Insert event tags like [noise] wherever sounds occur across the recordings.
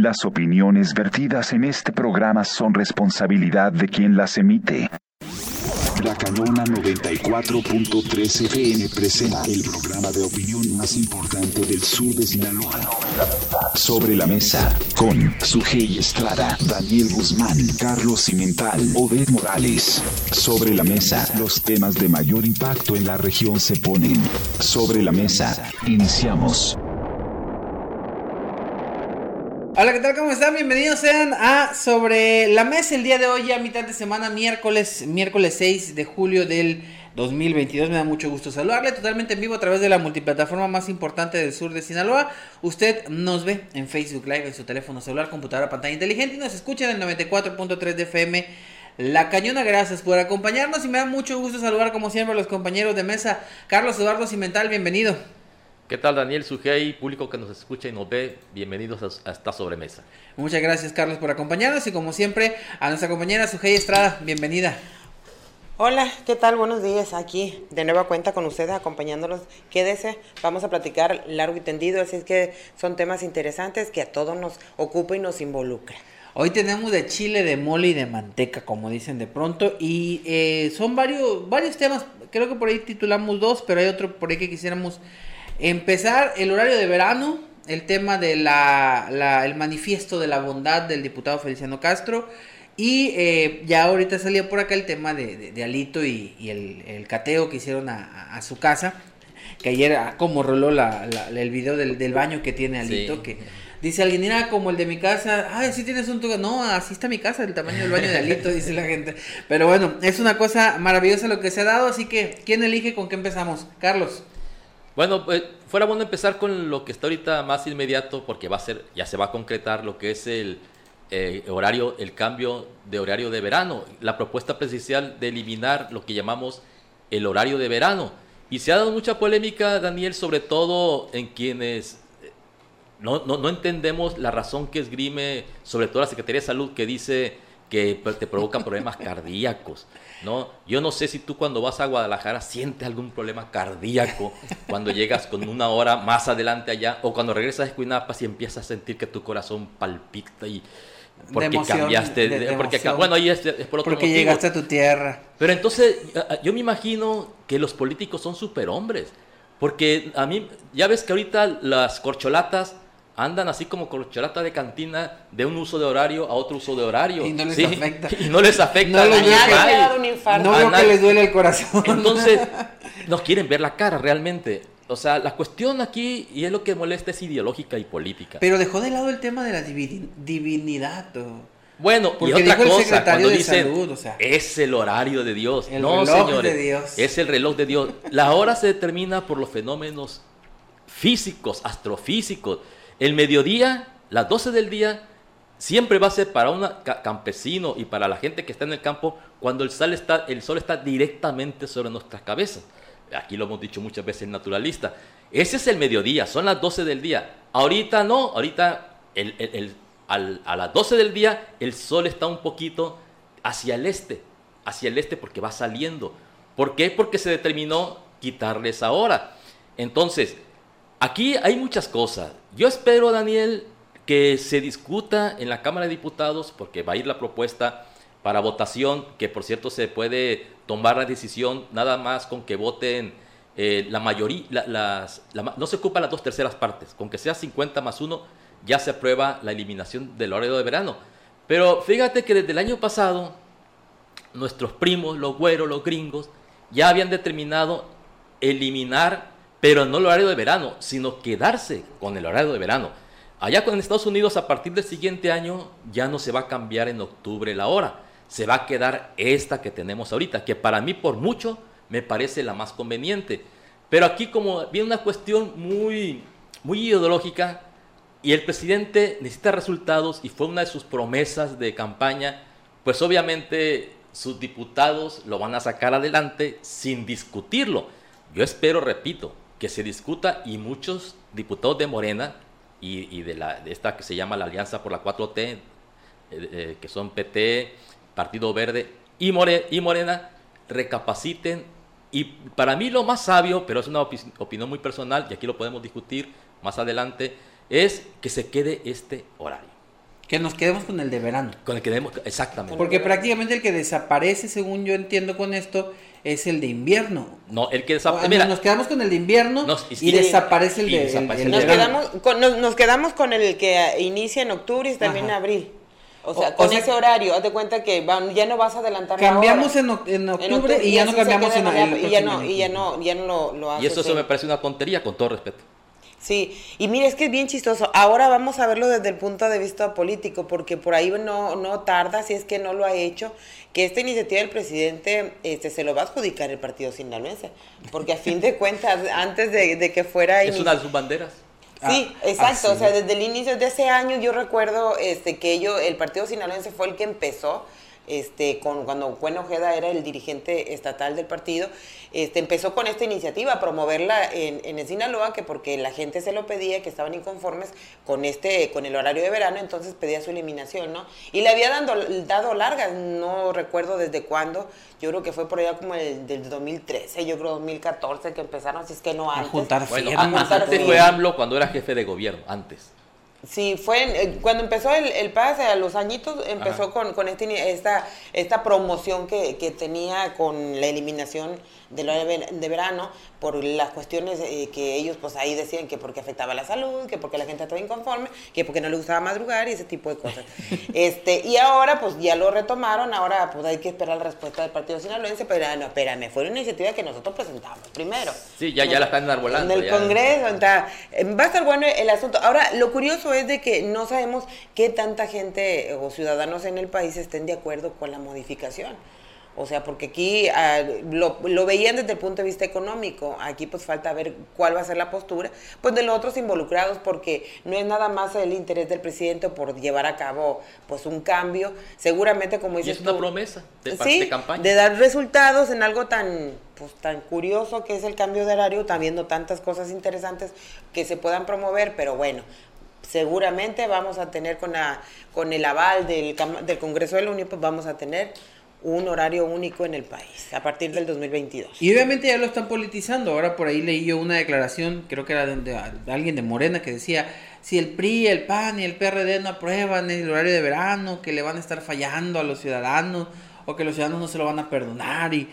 Las opiniones vertidas en este programa son responsabilidad de quien las emite. La Canona 94.3 FM presenta el programa de opinión más importante del sur de Sinaloa. Sobre la mesa, con Sujei Estrada, Daniel Guzmán, Carlos Cimental, Obed Morales. Sobre la mesa, los temas de mayor impacto en la región se ponen. Sobre la mesa, iniciamos. Hola, ¿qué tal? ¿Cómo están? Bienvenidos sean a Sobre la Mesa el día de hoy, a mitad de semana, miércoles, miércoles 6 de julio del 2022. Me da mucho gusto saludarle totalmente en vivo a través de la multiplataforma más importante del sur de Sinaloa. Usted nos ve en Facebook Live, en su teléfono celular, computadora, pantalla inteligente y nos escucha en el 94.3 de FM. La Cañona, gracias por acompañarnos y me da mucho gusto saludar como siempre a los compañeros de mesa. Carlos Eduardo Cimental, bienvenido. ¿Qué tal Daniel Sujei, público que nos escucha y nos ve? Bienvenidos a, esta sobremesa. Muchas gracias Carlos por acompañarnos y como siempre a nuestra compañera Sujei Estrada, bienvenida. Hola, ¿qué tal? Buenos días. Aquí de nueva cuenta con ustedes acompañándolos. Quédese, vamos a platicar largo y tendido, así es que son temas interesantes que a todos nos ocupa y nos involucra. Hoy tenemos de chile, de mole y de manteca, como dicen de pronto, y eh, son varios, varios temas, creo que por ahí titulamos dos, pero hay otro por ahí que quisiéramos Empezar el horario de verano, el tema del el manifiesto de la bondad del diputado Feliciano Castro. Y eh, ya ahorita salió por acá el tema de, Alito y, el, cateo que hicieron a, su casa. Que ayer, ah, como roló el video del, baño que tiene Alito, que dice alguien, mira, como el de mi casa, ay, sí tienes un tubo. No, así está mi casa, el tamaño del baño de Alito, [laughs] dice la gente. Pero bueno, es una cosa maravillosa lo que se ha dado, así que, ¿quién elige con qué empezamos? Carlos. Bueno, pues fuera bueno empezar con lo que está ahorita más inmediato, porque va a ser, ya se va a concretar lo que es el eh, horario, el cambio de horario de verano, la propuesta presidencial de eliminar lo que llamamos el horario de verano. Y se ha dado mucha polémica, Daniel, sobre todo en quienes eh, no, no, no entendemos la razón que esgrime, sobre todo la Secretaría de Salud, que dice que te provocan problemas cardíacos. ¿no? Yo no sé si tú cuando vas a Guadalajara sientes algún problema cardíaco cuando llegas con una hora más adelante allá o cuando regresas de Cuinapas y empiezas a sentir que tu corazón palpita y porque cambiaste, porque bueno, ahí es, por otro Porque llegaste a tu tierra. Pero entonces yo me imagino que los políticos son superhombres, porque a mí ya ves que ahorita las corcholatas andan así como corcholata de cantina de un uso de horario a otro uso de horario. Y no les afecta. [laughs] Y no les afecta. No, les no veo que les duele el corazón. Entonces, [laughs] nos quieren ver la cara realmente. O sea, la cuestión aquí, y es lo que molesta, es ideológica y política. Pero dejó de lado el tema de la divinidad. Bueno, y otra cosa, cuando dicen, es el horario de Dios. El no, reloj señores, de Dios. es el reloj de Dios. La hora se determina por los fenómenos físicos, astrofísicos. El mediodía, las 12 del día, siempre va a ser para un campesino y para la gente que está en el campo cuando el sol está, el sol está directamente sobre nuestras cabezas. Aquí lo hemos dicho muchas veces naturalista. Ese es el mediodía, son las 12 del día. Ahorita no, ahorita a las 12 del día el sol está un poquito hacia el este, hacia el este porque va saliendo. ¿Por qué? Porque se determinó quitarles esa hora. Entonces, Aquí hay muchas cosas. Yo espero, Daniel, que se discuta en la Cámara de Diputados, porque va a ir la propuesta para votación, que por cierto se puede tomar la decisión nada más con que voten eh, la mayoría, las, no se ocupan las dos terceras partes, con que sea 50 más 1 ya se aprueba la eliminación del horario de verano. Pero fíjate que desde el año pasado, nuestros primos, los güeros, los gringos, ya habían determinado eliminar pero no el horario de verano, sino quedarse con el horario de verano. Allá con Estados Unidos, a partir del siguiente año, ya no se va a cambiar en octubre la hora. Se va a quedar esta que tenemos ahorita, que para mí por mucho me parece la más conveniente. Pero aquí como viene una cuestión muy, muy ideológica y el presidente necesita resultados y fue una de sus promesas de campaña, pues obviamente sus diputados lo van a sacar adelante sin discutirlo. Yo espero, repito, que se discuta y muchos diputados de Morena y, de, la, de esta que se llama la Alianza por la 4T, eh, eh, que son PT, Partido Verde y, y Morena, recapaciten. Y para mí lo más sabio, pero es una opinión muy personal y aquí lo podemos discutir más adelante, es que se quede este horario. Que nos quedemos con el de verano. Con el que debemos, exactamente. Porque prácticamente el que desaparece, según yo entiendo con esto, es el de invierno. No, el que desaparece. Mira, nos quedamos con el de invierno Nos- y, sí. desaparece el Y de, desaparece el el de Nos de verano. quedamos, con, nos, nos quedamos con el que inicia en octubre y termina en Ajá. abril. O sea, O- o con sea- ese horario, haz de cuenta que van- ya no vas a adelantar la Cambiamos hora. en, oc- en En octubre, y ya no cambiamos en el y ya no y ya no ya no lo, lo y haces eso, eso en- me parece una tontería, con todo respeto. Sí, y mire, es que es bien chistoso. Ahora vamos a verlo desde el punto de vista político, porque por ahí no, no tarda, si es que no lo ha hecho, que esta iniciativa del presidente este, se lo va a adjudicar el partido sinaloense. Porque a fin de cuentas, antes de, de que fuera... Es una de sus banderas. Sí, Ah, exacto. ah, O sea, desde el inicio de ese año yo recuerdo este, que ellos, el partido sinaloense fue el que empezó. Este, con, cuando Gwen Ojeda era el dirigente estatal del partido, este, empezó con esta iniciativa, a promoverla en, en el Sinaloa, que porque la gente se lo pedía, que estaban inconformes con este, con el horario de verano, entonces pedía su eliminación, ¿no? Y le había dando, dado largas, no recuerdo desde cuándo, yo creo que fue por allá como el del 2013, yo creo 2014 que empezaron, si es que no A antes. juntar Bueno, a juntar antes fue AMLO cuando era jefe de gobierno, antes. Sí, fue en- eh, cuando empezó el, el pase a los añitos, empezó Ajá. con, con este esta, esta promoción que, que tenía con la eliminación del horario de ver- de verano por las cuestiones eh, que ellos pues ahí decían que porque afectaba la salud, que porque la gente estaba inconforme, que porque no le gustaba madrugar y ese tipo de cosas. [laughs] este Y ahora pues ya lo retomaron, ahora pues hay que esperar la respuesta del partido sinaloense, pero ah, no, espérame, fue una iniciativa que nosotros presentamos primero. Sí, ya- ya la están enarbolando, En el ya. Congreso, está, eh, va a estar bueno el asunto. Ahora, lo curioso es de que no sabemos qué tanta gente o ciudadanos en el país estén de acuerdo con la modificación. O sea, porque aquí ah, lo, lo veían desde el punto de vista económico. Aquí pues falta ver cuál va a ser la postura pues de los otros involucrados porque no es nada más el interés del presidente por llevar a cabo pues un cambio. Seguramente como Y dices es una tú, promesa de, sí, de campaña. de dar resultados en algo tan pues tan curioso que es el cambio de horario, está viendo tantas cosas interesantes que se puedan promover, pero bueno, seguramente vamos a tener con la con el aval del, del Congreso de la Unión, pues vamos a tener un horario único en el país a partir del 2022. Y obviamente ya lo están politizando. Ahora por ahí leí yo una declaración, creo que era de, alguien de Morena, que decía, si el PRI, el PAN y el PRD no aprueban el horario de verano, que le van a estar fallando a los ciudadanos, o que los ciudadanos no se lo van a perdonar. Y,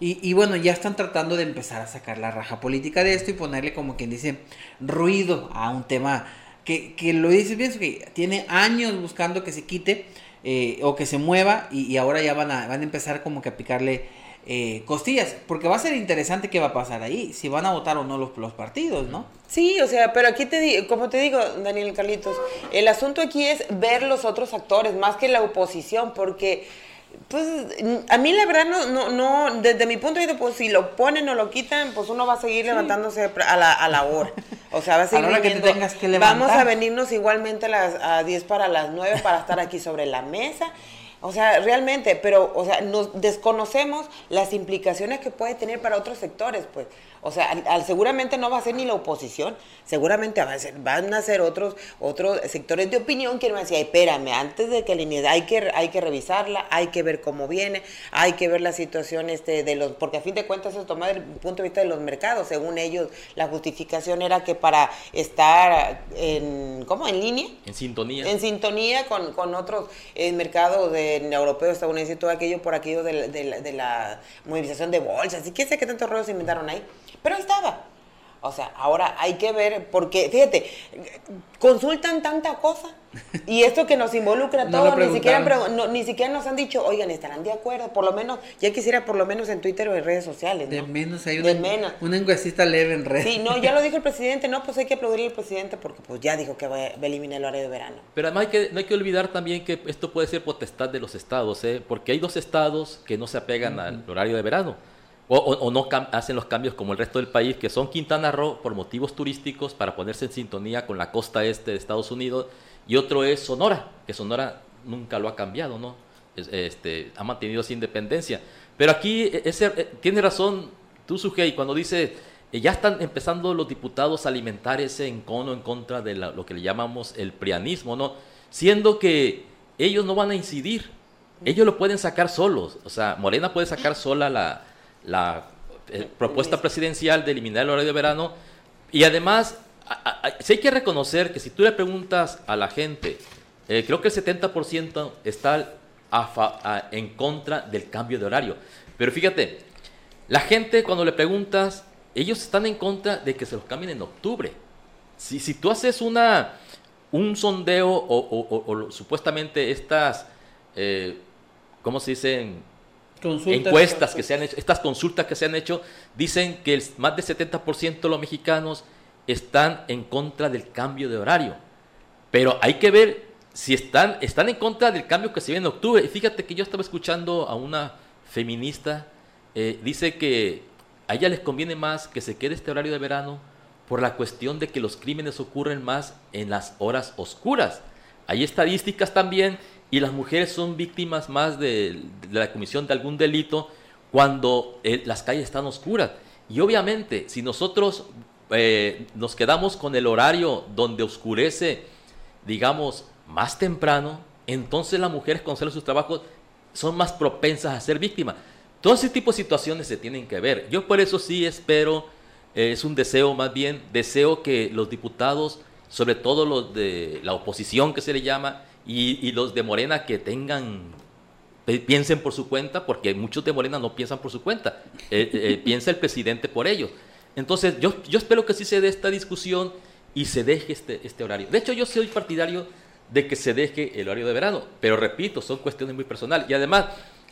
y, bueno, ya están tratando de empezar a sacar la raja política de esto y ponerle como quien dice ruido a un tema que, que lo dice bien, que tiene años buscando que se quite eh, o que se mueva y, ahora ya van a, van a empezar como que a picarle eh, costillas, porque va a ser interesante qué va a pasar ahí, si van a votar o no los, los partidos, ¿no? Sí, o sea, pero aquí te digo, como te digo, Daniel Carlitos, el asunto aquí es ver los otros actores más que la oposición, porque pues a mí la verdad no, no, no, desde mi punto de vista, pues si lo ponen o lo quitan, pues uno va a seguir levantándose a la, a la hora. O sea, va a seguir la hora que te tengas que levantar. Vamos a venirnos igualmente a las a 10 para las 9 para estar aquí sobre la mesa. O sea, realmente, pero, o sea, nos desconocemos las implicaciones que puede tener para otros sectores, pues. O sea, al- al- seguramente no va a ser ni la oposición, seguramente va a ser, van a ser otros, otros sectores de opinión que van a decir, "Ay, espérame, antes de que la iniciativa, hay que, hay que revisarla, hay que ver cómo viene, hay que ver la situación este, de los, porque a fin de cuentas eso toma del punto de vista de los mercados, según ellos, la justificación era que para estar en, ¿cómo? En línea, En sintonía. en sintonía con, con otros eh, mercados de, europeos, estadounidenses y todo aquello por aquello de, la- de la- de la movilización de bolsas y qué sé qué tantos rollos se inventaron ahí. Pero estaba. O sea, ahora hay que ver, porque fíjate, consultan tanta cosa y esto que nos involucra a No todos, ni, siquiera, no, ni siquiera nos han dicho, oigan, estarán de acuerdo, por lo menos, ya quisiera por lo menos en Twitter o en redes sociales. De ¿no? menos hay De una, menos. una encuestita leve en red. Sí, no, ya lo dijo el [laughs] presidente, no, pues hay que aplaudirle al presidente porque pues ya dijo que va a va a eliminar el horario de verano. Pero además hay que, no hay que olvidar también que esto puede ser potestad de los estados, ¿eh? porque hay dos estados que no se apegan al horario de verano. O, o- o no hacen los cambios como el resto del país, que son Quintana Roo por motivos turísticos para ponerse en sintonía con la costa este de Estados Unidos, y otro es Sonora, que Sonora nunca lo ha cambiado, ¿no? Es- este, ha mantenido esa independencia. Pero aquí e- ese, eh, tiene razón tú, Sugei, cuando dice, eh, ya están empezando los diputados a alimentar ese encono en contra de la- lo que le llamamos el prianismo, ¿no? Siendo que ellos no van a incidir, ellos lo pueden sacar solos, o sea, Morena puede sacar sola la, la eh, propuesta presidencial de eliminar el horario de verano y además, a- hay que reconocer que si tú le preguntas a la gente eh, creo que el 70% está en contra del cambio de horario. Pero fíjate, la gente cuando le preguntas, ellos están en contra de que se los cambien en octubre. Si, si tú haces una, un sondeo o, supuestamente estas, eh, ¿cómo se dicen? Encuestas que se han hecho, estas consultas que se han hecho, dicen que el, más del 70% de los mexicanos están en contra del cambio de horario. Pero hay que ver si están, están en contra del cambio que se viene en octubre. Y fíjate que yo estaba escuchando a una feminista, eh, dice que a ella les conviene más que se quede este horario de verano por la cuestión de que los crímenes ocurren más en las horas oscuras. Hay estadísticas también y las mujeres son víctimas más de, la comisión de algún delito cuando eh, las calles están oscuras. Y obviamente, si nosotros eh, nos quedamos con el horario donde oscurece, digamos, más temprano, entonces las mujeres con sus trabajos son más propensas a ser víctimas. Todo ese tipo de situaciones se tienen que ver. Yo por eso sí espero eh, es un deseo más bien, deseo que los diputados, sobre todo los de la oposición que se le llama, y, los de Morena que tengan, piensen por su cuenta, porque muchos de Morena no piensan por su cuenta, eh, eh, piensa el presidente por ellos. Entonces yo, yo espero que sí se dé esta discusión y se deje este, este horario. De hecho yo soy partidario de que se deje el horario de verano, pero repito, son cuestiones muy personales. Y además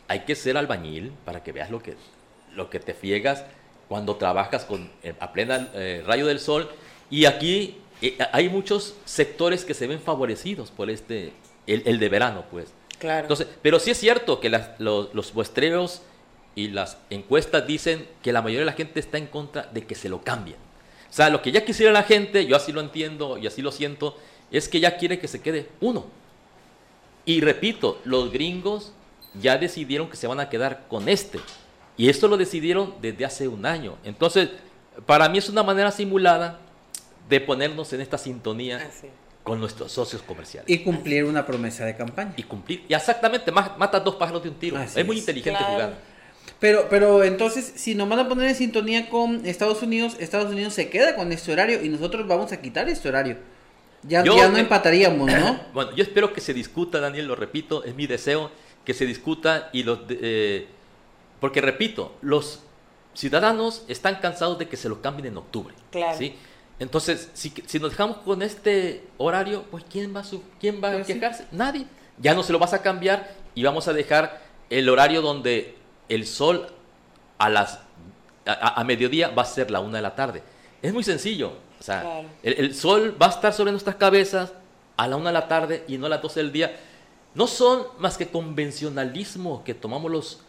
hay que ser albañil para que veas lo que, lo que te fiegas cuando trabajas con, eh, a plena eh, rayo del sol. Y aquí eh, hay muchos sectores que se ven favorecidos por este, el, de verano, pues. Claro. Entonces, pero sí es cierto que los, los muestreos y las encuestas dicen que la mayoría de la gente está en contra de que se lo cambien. O sea, lo que ya quisiera la gente, yo así lo entiendo y así lo siento, es que ya quiere que se quede uno. Y repito, los gringos ya decidieron que se van a quedar con este. Y esto lo decidieron desde hace un año. Entonces, para mí es una manera simulada de ponernos en esta sintonía con nuestros socios comerciales. Y cumplir una promesa de campaña. Y cumplir. Y exactamente, mata dos pájaros de un tiro. es muy inteligente jugar. Pero, pero entonces, si nos van a poner en sintonía con Estados Unidos, Estados Unidos se queda con este horario y nosotros vamos a quitar este horario. Ya, ya no empataríamos, ¿no? [coughs] bueno, yo espero que se discuta, Daniel, lo repito, es mi deseo que se discuta y los... Eh, porque repito, los ciudadanos están cansados de que se lo cambien en octubre. Claro. ¿sí? Entonces, si, si, nos dejamos con este horario, pues ¿quién va a, quién va a pues quejarse? Nadie. Ya no se lo vas a cambiar y vamos a dejar el horario donde el sol a las a, mediodía va a ser la una de la tarde. Es muy sencillo. O sea, el, sol va a estar sobre nuestras cabezas a la una de la tarde y no a las 12 del día. No son más que convencionalismo que tomamos los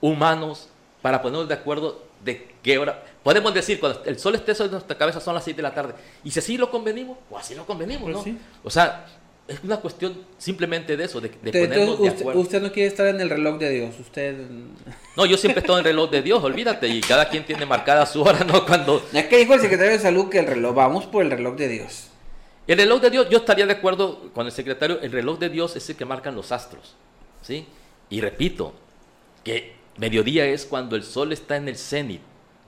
humanos para ponernos de acuerdo de qué hora. Podemos decir, cuando el sol esté sobre nuestra cabeza son las 6 de la tarde. Y si así lo convenimos, o así lo convenimos, pues ¿no? O sea, es una cuestión simplemente de eso, de, de ponernos de acuerdo. Usted no quiere estar en el reloj de Dios, usted... [laughs] No, yo siempre estoy en el reloj de Dios, olvídate, y cada quien tiene marcada su hora, ¿no? Cuando... Ya que dijo el secretario de Salud que el reloj, vamos por el reloj de Dios. El reloj de Dios, yo estaría de acuerdo con el secretario, el reloj de Dios es el que marcan los astros, ¿sí? Y repito, que mediodía es cuando el sol está en el cenit,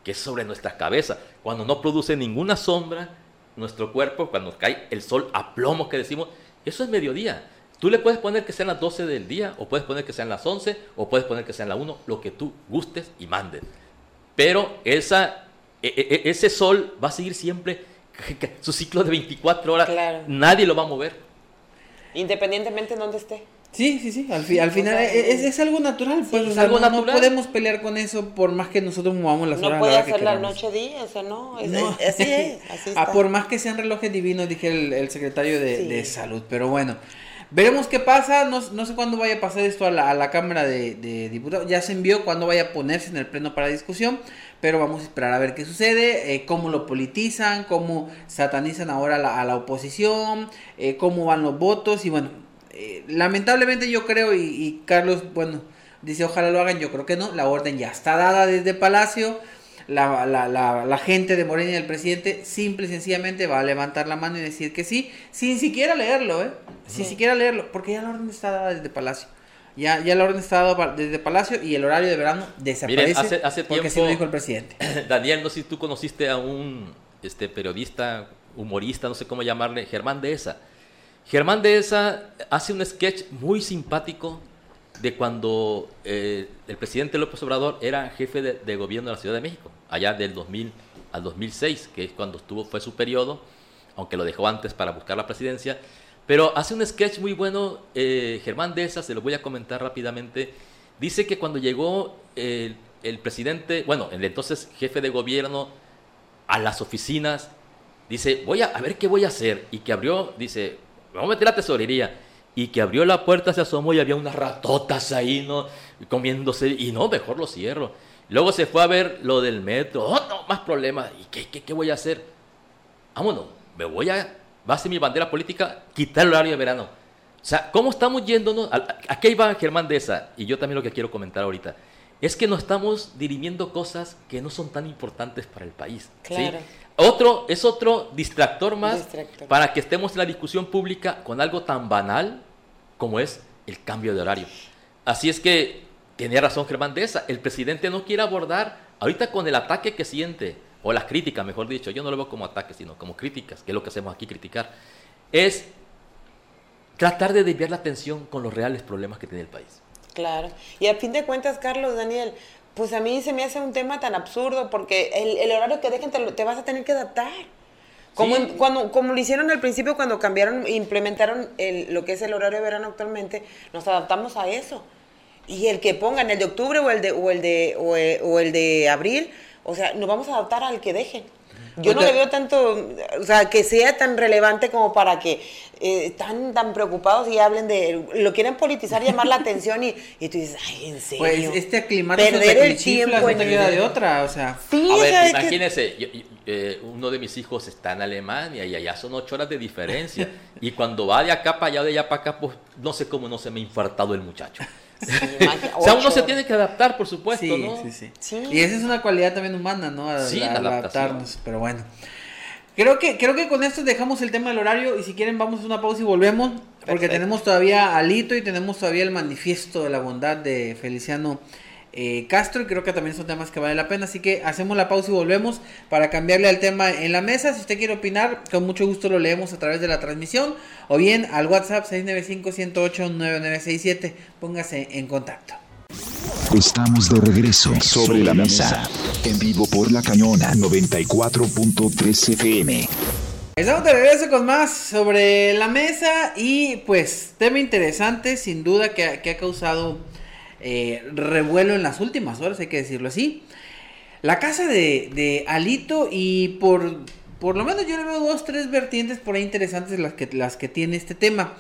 que es sobre nuestra cabeza, cuando no produce ninguna sombra nuestro cuerpo, cuando cae el sol a plomo que decimos, eso es mediodía. Tú le puedes poner que sean las 12 del día, o puedes poner que sean las 11, o puedes poner que sean las 1, lo que tú gustes y mandes. Pero esa, e, e, e, ese sol va a seguir siempre [laughs] su ciclo de 24 horas. Nadie lo va a mover. Independientemente de dónde esté. Sí, sí, sí, al, al final es, algo natural, pues, algo no, natural. podemos pelear con eso por más que nosotros movamos las horas. No puede hacer la noche día, o sea, no, así es, [laughs] así ah, por más que sean relojes divinos, dije el, secretario de, Salud, pero bueno, veremos qué pasa, no, no sé cuándo vaya a pasar esto a la, a la Cámara de, Diputados, ya se envió cuándo vaya a ponerse en el pleno para discusión, pero vamos a esperar a ver qué sucede, eh, cómo lo politizan, cómo satanizan ahora a la oposición, eh, cómo van los votos y bueno eh, lamentablemente yo creo, y, Carlos, bueno, dice ojalá lo hagan, yo creo que no, la orden ya está dada desde Palacio, la, la, la, gente de Morena y el presidente simple y sencillamente va a levantar la mano y decir que sí, sin siquiera leerlo, ¿eh? Sin siquiera leerlo, porque ya la orden está dada desde Palacio. Ya, ya la orden está dada desde Palacio y el horario de verano desaparece hace, porque tiempo, lo dijo el presidente. [clears throat] Daniel, no sé si tú conociste a un este, periodista, humorista, no sé cómo llamarle, Germán Dehesa Germán de esa hace un sketch muy simpático de cuando eh, el presidente López Obrador era jefe de, gobierno de la Ciudad de México, allá del 2000 al 2006, que es cuando estuvo, fue su periodo, aunque lo dejó antes para buscar la presidencia. Pero hace un sketch muy bueno, eh, Germán de esa, se lo voy a comentar rápidamente. Dice que cuando llegó el, presidente, bueno, el entonces jefe de gobierno, a las oficinas, dice, voy a ver qué voy a hacer. Y que abrió, dice, vamos a meter la tesorería y que abrió la puerta, se asomó y había unas ratotas ahí, ¿no? Comiéndose, y no, mejor lo cierro. Luego se fue a ver lo del metro, oh, no, más problemas, ¿y qué, qué, qué voy a hacer? Vámonos, me voy a, va a ser mi bandera política, quitar el horario de verano. O sea, ¿cómo estamos yéndonos? ¿A, qué iba Germán de esa? Y yo también lo que quiero comentar ahorita. Es que nos estamos dirimiendo cosas que no son tan importantes para el país. Claro. Otro, es otro distractor más para que estemos en la discusión pública con algo tan banal como es el cambio de horario. Así es que tiene razón Germán de esa. El presidente no quiere abordar ahorita con el ataque que siente, o las críticas, mejor dicho, yo no lo veo como ataque, sino como críticas, que es lo que hacemos aquí, criticar, es tratar de desviar la atención con los reales problemas que tiene el país. Claro. Y a fin de cuentas, Carlos, Daniel, pues a mí se me hace un tema tan absurdo porque el, horario que dejen te, vas a tener que adaptar. Como, cuando, como lo hicieron al principio cuando cambiaron, implementaron lo que es el horario de verano actualmente, nos adaptamos a eso. Y el que pongan el de octubre o el de, o el de, o el de abril, o sea, nos vamos a adaptar al que dejen. Yo no le veo tanto, o sea, que sea tan relevante como para que eh, están tan preocupados y hablen de, lo quieren politizar, llamar la atención y, y tú dices, ay, en serio. Pues este aclimato Perder el tiempo no te queda de otra, o sea. Sí, a ver, imagínese, eh, uno de mis hijos está en Alemania y allá son ocho horas de diferencia. [laughs] y cuando va de acá para allá, de allá para acá, pues no sé cómo no se me ha infartado el muchacho. [laughs] o sea, uno se tiene que adaptar, por supuesto, ¿no? Sí, sí, Y esa es una cualidad también humana, ¿no? sí, adaptarnos, pero bueno. Creo que, creo que con esto dejamos el tema del horario y si quieren vamos a una pausa y volvemos, porque tenemos todavía alito y tenemos todavía el manifiesto de la bondad de Feliciano eh, Castro y creo que también son temas que vale la pena. Así que hacemos la pausa y volvemos para cambiarle al tema en la mesa. Si usted quiere opinar, con mucho gusto lo leemos a través de la transmisión o bien al WhatsApp 695-108-9967. Póngase en contacto. Estamos de regreso sobre la mesa, en vivo por la cañona 94.3 FM. Estamos de regreso con más sobre la mesa y pues tema interesante sin duda que, que ha causado eh, revuelo en las últimas horas, hay que decirlo así. La casa de, Alito y por, por lo menos yo le veo dos, tres vertientes por ahí interesantes las que, las que tiene este tema.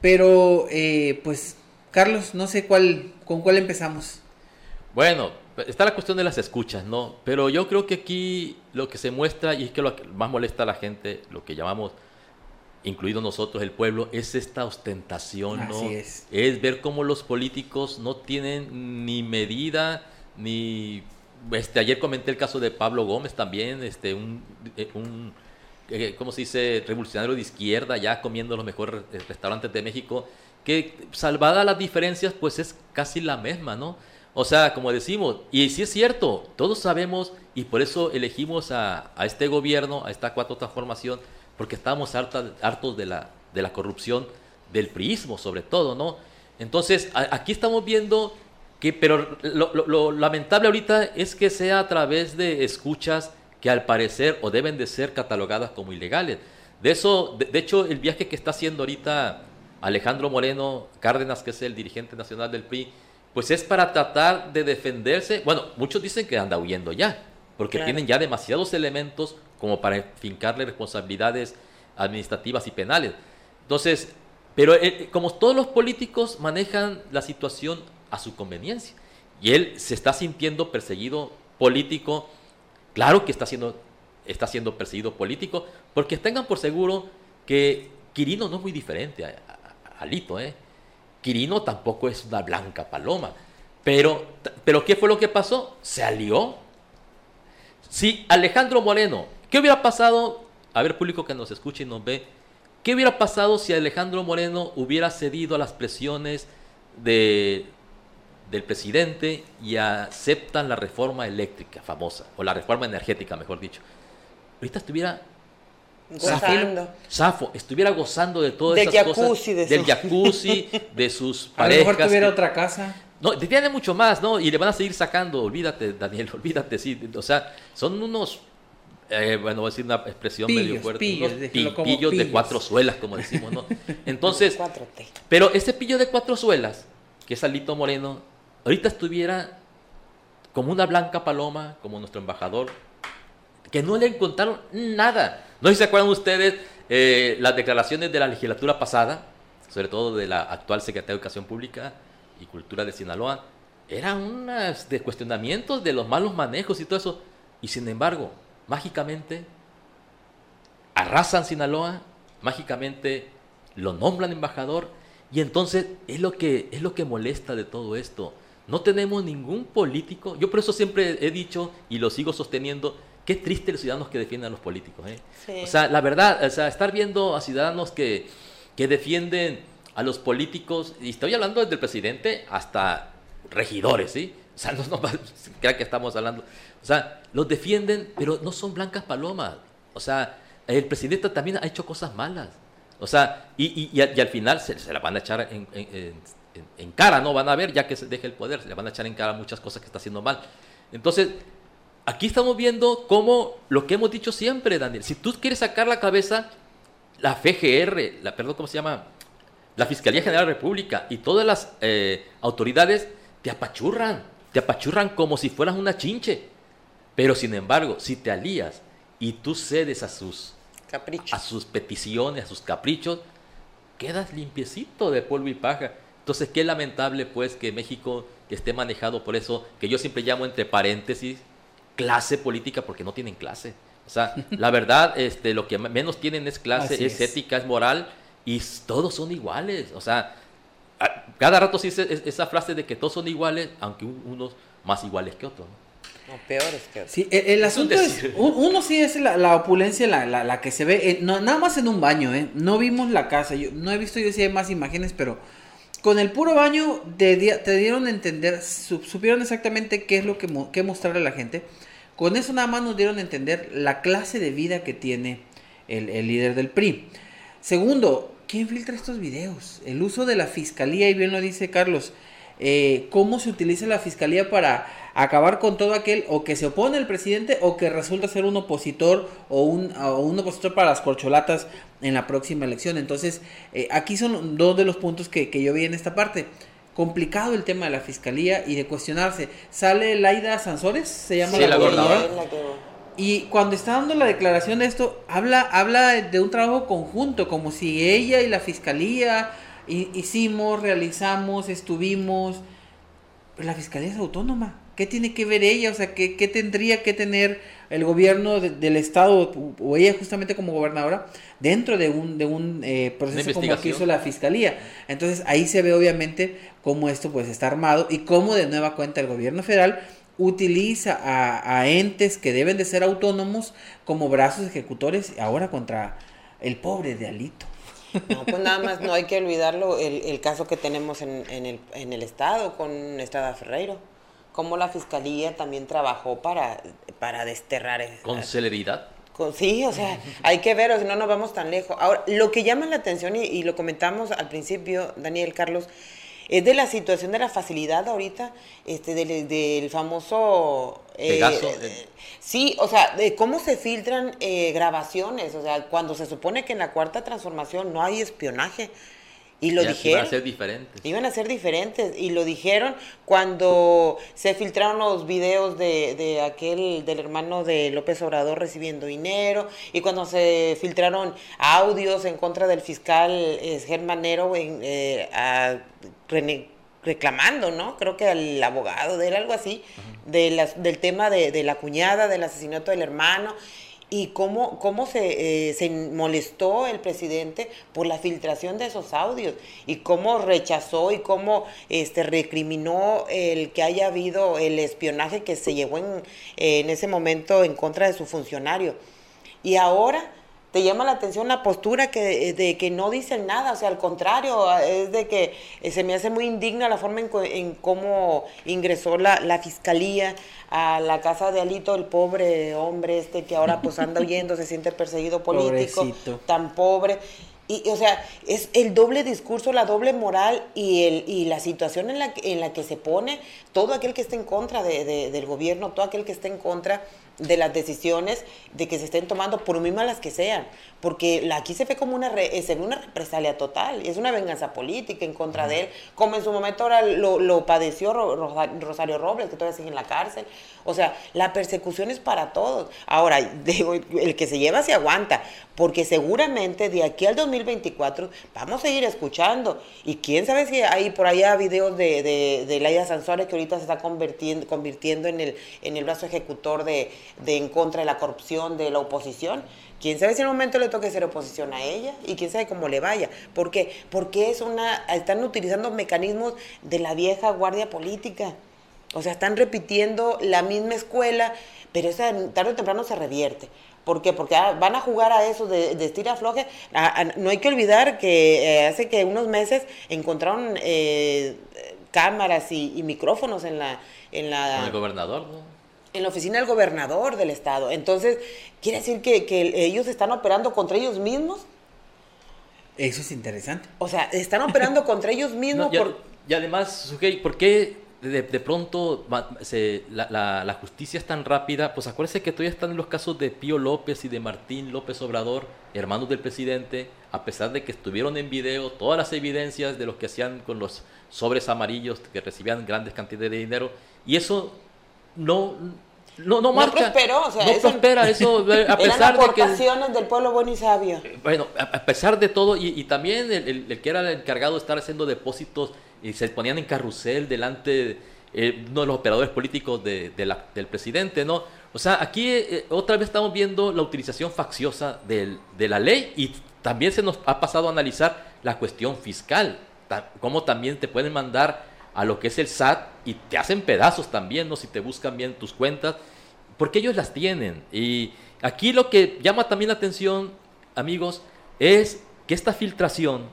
Pero, eh, pues, Carlos, no sé cuál, con cuál empezamos. Bueno, está la cuestión de las escuchas, ¿no? Pero yo creo que aquí lo que se muestra, y es que lo que más molesta a la gente, lo que llamamos incluido nosotros, el pueblo, es esta ostentación, ¿no? Es. es ver cómo los políticos no tienen ni medida, ni... Este, ayer comenté el caso de Pablo Gómez también, este, un, eh, un eh, ¿cómo se dice? Revolucionario de izquierda, ya comiendo los mejores restaurantes de México, que salvada las diferencias, pues es casi la misma, ¿no? O sea, como decimos, y sí es cierto, todos sabemos, y por eso elegimos a, a este gobierno, a esta cuatro transformación, porque estábamos hartos de la, de la corrupción del priismo, sobre todo, ¿no? Entonces, aquí estamos viendo que, pero lo, lamentable ahorita es que sea a través de escuchas que al parecer o deben de ser catalogadas como ilegales. De eso, de, hecho, el viaje que está haciendo ahorita Alejandro Moreno Cárdenas, que es el dirigente nacional del PRI, pues es para tratar de defenderse. Bueno, muchos dicen que anda huyendo ya, porque tienen ya demasiados elementos como para fincarle responsabilidades administrativas y penales. Entonces, pero eh, como todos los políticos manejan la situación a su conveniencia, y él se está sintiendo perseguido político, claro que está siendo, está siendo perseguido político, porque tengan por seguro que Quirino no es muy diferente a, Alito, ¿eh? Quirino tampoco es una blanca paloma, pero, pero ¿qué fue lo que pasó? Se alió. Si Alejandro Moreno ¿Qué hubiera pasado? A ver, público que nos escuche y nos ve. ¿Qué hubiera pasado si Alejandro Moreno hubiera cedido a las presiones de, del presidente y aceptan la reforma eléctrica famosa, o la reforma energética, mejor dicho? Ahorita estuviera Gozando. Safo estuviera gozando de todas Del esas jacuzzi, cosas, de del jacuzzi, [laughs] de sus A lo mejor parejas. tuviera que- otra casa. No, tiene mucho más, ¿no? Y le van a seguir sacando, olvídate, Daniel, [laughs] olvídate, sí. O sea, son unos, eh, bueno, voy a decir una expresión medio Pillos, fuerte, pillos, unos como pillos de pillos. cuatro suelas, como decimos, ¿no? [laughs] Entonces, 4T. pero ese pillo de cuatro suelas, que es Alito Moreno, ahorita estuviera como una blanca paloma, como nuestro embajador, que no le encontraron nada. No sé si se acuerdan ustedes eh, las declaraciones de la legislatura pasada, sobre todo de la actual secretaria de Educación Pública y Cultura de Sinaloa, eran unas de cuestionamientos de los malos manejos y todo eso. Y sin embargo, mágicamente, arrasan Sinaloa, mágicamente lo nombran embajador y entonces es lo que es lo que molesta de todo esto. No tenemos ningún político. Yo por eso siempre he dicho y lo sigo sosteniendo. Qué triste los ciudadanos que defienden a los políticos. ¿eh? Sí. O sea, la verdad, o sea, estar viendo a ciudadanos que, que defienden a los políticos, y estoy hablando desde el presidente hasta regidores, ¿sí? O sea, [laughs] no, no crea que estamos hablando. O sea, los defienden, pero no son blancas palomas. O sea, el presidente también ha hecho cosas malas. O sea, y, y, y, al final se, se la van a echar en- en cara, ¿no? Van a ver, ya que se deje el poder, se le van a echar en cara muchas cosas que está haciendo mal. Entonces, aquí estamos viendo cómo lo que hemos dicho siempre, Daniel. Si tú quieres sacar la cabeza, la FGR, la, perdón, ¿cómo se llama? La Fiscalía General de la República y todas las eh, autoridades te apachurran, te apachurran como si fueras una chinche. Pero sin embargo, si te alías y tú cedes a sus, Capricho. a sus peticiones, a sus caprichos, quedas limpiecito de polvo y paja. Entonces, qué lamentable pues que México esté manejado por eso, que yo siempre llamo entre paréntesis, clase política, porque no tienen clase. O sea, [laughs] la verdad, este, lo que menos tienen es clase, es, es. ética, es moral, y todos son iguales. O sea, cada rato se dice es- esa frase de que todos son iguales, aunque un- unos más iguales que otros. ¿no? No, peores que otros. Sí, el, asunto es, uno sí es la, la opulencia, la, la, la que se ve, no, nada más en un baño, ¿eh? No vimos la casa, yo no he visto yo si hay más imágenes, pero con el puro baño te, di- te dieron a entender, su- supieron exactamente qué es lo que, mo- qué mostrarle a la gente. Con eso nada más nos dieron a entender la clase de vida que tiene el, el líder del PRI. Segundo, ¿quién filtra estos videos? El uso de la fiscalía, y bien lo dice Carlos, eh, cómo se utiliza la fiscalía para acabar con todo aquel o que se opone al presidente o que resulta ser un opositor o un, o un opositor para las corcholatas en la próxima elección. Entonces, eh, aquí son dos de los puntos que, que yo vi en esta parte. Complicado el tema de la fiscalía y de cuestionarse. Sale Laida Sansores, se llama Sí, la la gobernadora. Y cuando está dando la declaración de esto, habla, habla de un trabajo conjunto, como si ella y la fiscalía hi- hicimos, realizamos, estuvimos. Pero la fiscalía es autónoma. ¿Qué tiene que ver ella? O sea, ¿qué, qué tendría que tener el gobierno de- del Estado o- ella justamente como gobernadora dentro de un, de un eh, proceso como el que hizo la fiscalía? Entonces ahí se ve obviamente cómo esto pues está armado y cómo de nueva cuenta el gobierno federal utiliza a, a entes que deben de ser autónomos como brazos ejecutores ahora contra el pobre de Alito. No, pues nada más no hay que olvidarlo, el, el caso que tenemos en, en el, en el Estado con Estrada Ferreiro. Cómo la Fiscalía también trabajó para, para desterrar. Con celeridad. con- sí, o sea, hay que ver, o si no nos vamos tan lejos. Ahora, lo que llama la atención, y, y lo comentamos al principio, Daniel Carlos, es de la situación de la facilidad ahorita, este, del, del famoso... eh, Pegaso, eh. sí, o sea, de cómo se filtran eh, grabaciones, o sea, cuando se supone que en la cuarta transformación no hay espionaje. Y lo Ya dijeron. Van a ser diferentes. Iban a ser diferentes y lo dijeron cuando se filtraron los videos de, de aquel, del hermano de López Obrador recibiendo dinero y cuando se filtraron audios en contra del fiscal eh, Germán Nero en, eh, a- rene- reclamando, ¿no? Creo que al abogado de él, algo así, de las, del tema de, de la cuñada, del asesinato del hermano y cómo, cómo se, eh, se molestó el presidente por la filtración de esos audios y cómo rechazó y cómo este, recriminó el que haya habido el espionaje que se llevó en, en ese momento en contra de su funcionario. Y ahora te llama la atención la postura que, de que no dicen nada, o sea, al contrario, es de que eh, se me hace muy indigna la forma en, cómo ingresó la, la, fiscalía a la casa de Alito, el pobre hombre este que ahora pues anda huyendo, se siente perseguido [laughs] político, tan pobre. Y, o sea, es el doble discurso, la doble moral y, el, y la situación en la, en la que se pone todo aquel que esté en contra de, del gobierno, todo aquel que esté en contra de las decisiones de que se estén tomando, por muy malas que sean, porque aquí se ve como una, es una represalia total, es una venganza política en contra de él, como en su momento ahora lo padeció Rosario Robles, que todavía sigue en la cárcel. O sea, la persecución es para todos. Ahora, [laughs] el que se lleva se aguanta, porque seguramente de aquí al 2024 vamos a ir escuchando. Y quién sabe si hay por allá videos de, de, de Laida Sansores que ahorita se está convirtiendo, convirtiendo en, el, en el brazo ejecutor de, de en contra de la corrupción de la oposición. Quién sabe si en un momento le toque ser oposición a ella y quién sabe cómo le vaya. ¿Por qué? Porque es una, están utilizando mecanismos de la vieja guardia política. O sea, están repitiendo la misma escuela, pero esa tarde o temprano se revierte. ¿Por qué? Porque ah, van a jugar a eso de, de estira floje. no hay que olvidar que eh, hace que unos meses encontraron eh, cámaras y, micrófonos en la... En la el gobernador, ¿no? En la oficina del gobernador del estado. Entonces, ¿quiere decir que, ellos están operando contra ellos mismos? Eso es interesante. O sea, están operando contra ellos [laughs] mismos. Y además, ¿por qué de, pronto la, justicia es tan rápida, pues acuérdense que todavía están en los casos de Pío López y de Martín López Obrador, hermanos del presidente, a pesar de que estuvieron en video todas las evidencias de lo que hacían con los sobres amarillos que recibían grandes cantidades de dinero, y eso no, no, no, marca, no prosperó, o sea, no prospera eso, [laughs] a pesar de que... del pueblo bueno y sabio. Bueno, a, pesar de todo, y, también el, el, que era el encargado de estar haciendo depósitos y se ponían en carrusel delante eh, uno de los operadores políticos de, del presidente, ¿no? O sea, aquí eh, otra vez estamos viendo la utilización facciosa del, de la ley y también se nos ha pasado a analizar la cuestión fiscal, cómo también te pueden mandar a lo que es el SAT y te hacen pedazos también, ¿no? Si te buscan bien tus cuentas, porque ellos las tienen. Y aquí lo que llama también la atención, amigos, es que esta filtración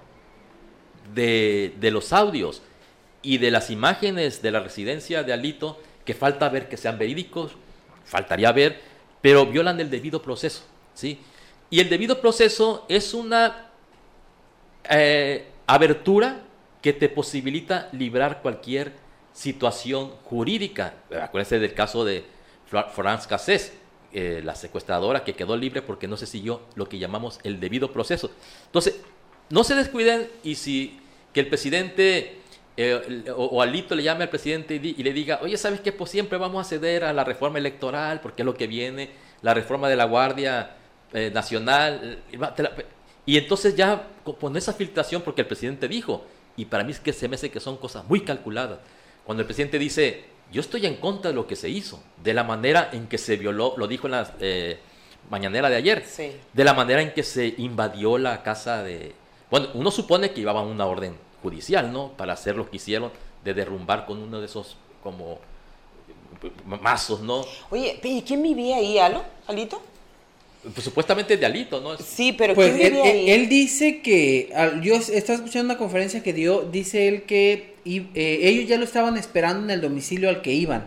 de, los audios y de las imágenes de la residencia de Alito, que falta ver que sean verídicos, faltaría ver, pero violan el debido proceso. ¿sí? Y el debido proceso es una eh, abertura que te posibilita librar cualquier situación jurídica. Acuérdense del caso de Franz Cassés, eh, la secuestradora que quedó libre porque no se siguió lo que llamamos el debido proceso. Entonces, no se descuiden y si que el presidente eh, o, Alito le llame al presidente y, le diga, oye, ¿sabes qué? Pues siempre vamos a ceder a la reforma electoral porque es lo que viene, la reforma de la Guardia eh, Nacional. Y entonces ya con esa filtración, porque el presidente dijo, y para mí es que se me hace que son cosas muy calculadas, cuando el presidente dice, yo estoy en contra de lo que se hizo, de la manera en que se violó, lo dijo en la eh, mañanera de ayer, de la manera en que se invadió la casa de bueno, uno supone que llevaban una orden judicial, ¿no? Para hacer lo que hicieron de derrumbar con uno de esos como mazos, ¿no? Oye, ¿y quién vivía ahí, Alo? ¿Alito? Pues supuestamente de Alito, ¿no? Sí, pero pues ¿quién vivía él, ahí? Él dice que, yo estaba escuchando una conferencia que dio, dice él que eh, ellos ya lo estaban esperando en el domicilio al que iban.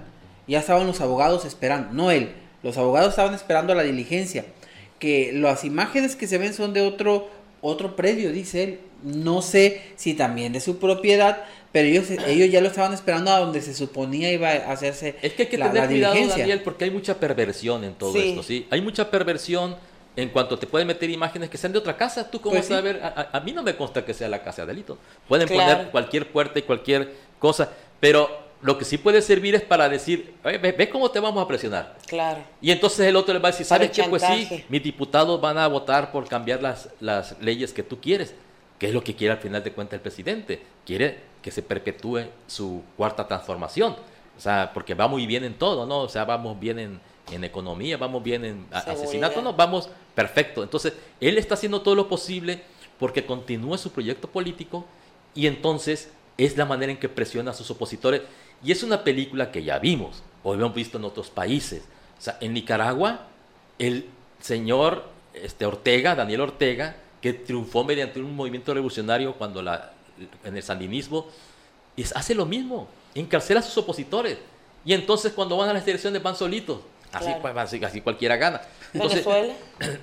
Ya estaban los abogados esperando, no él. Los abogados estaban esperando a la diligencia. Que las imágenes que se ven son de otro otro predio, dice él. No sé si también de su propiedad, pero ellos, ellos ya lo estaban esperando a donde se suponía iba a hacerse. Es que hay que tener cuidado, Daniel, porque hay mucha perversión en todo esto, ¿sí? Hay mucha perversión en cuanto te pueden meter imágenes que sean de otra casa. ¿Tú cómo pues sabes? A, mí no me consta que sea la casa de delito. Pueden poner cualquier puerta y cualquier cosa, pero lo que sí puede servir es para decir, ve, cómo te vamos a presionar. Claro. Y entonces el otro le va a decir, ¿sabes qué? Pues sí, mis diputados van a votar por cambiar las, las leyes que tú quieres. ¿Qué es lo que quiere al final de cuentas el presidente? Quiere que se perpetúe su cuarta transformación. O sea, porque va muy bien en todo, ¿no? O sea, vamos bien en, en economía, vamos bien en asesinato, no, vamos perfecto. Entonces, él está haciendo todo lo posible porque continúe su proyecto político y entonces es la manera en que presiona a sus opositores. Y es una película que ya vimos, o hemos visto en otros países. O sea, en Nicaragua, el señor este Ortega, Daniel Ortega, que triunfó mediante un movimiento revolucionario cuando la, en el sandinismo, hace lo mismo, encarcela a sus opositores. Y entonces cuando van a las elecciones van solitos. Así, así, así cualquiera gana. ¿Venezuela? [clears throat]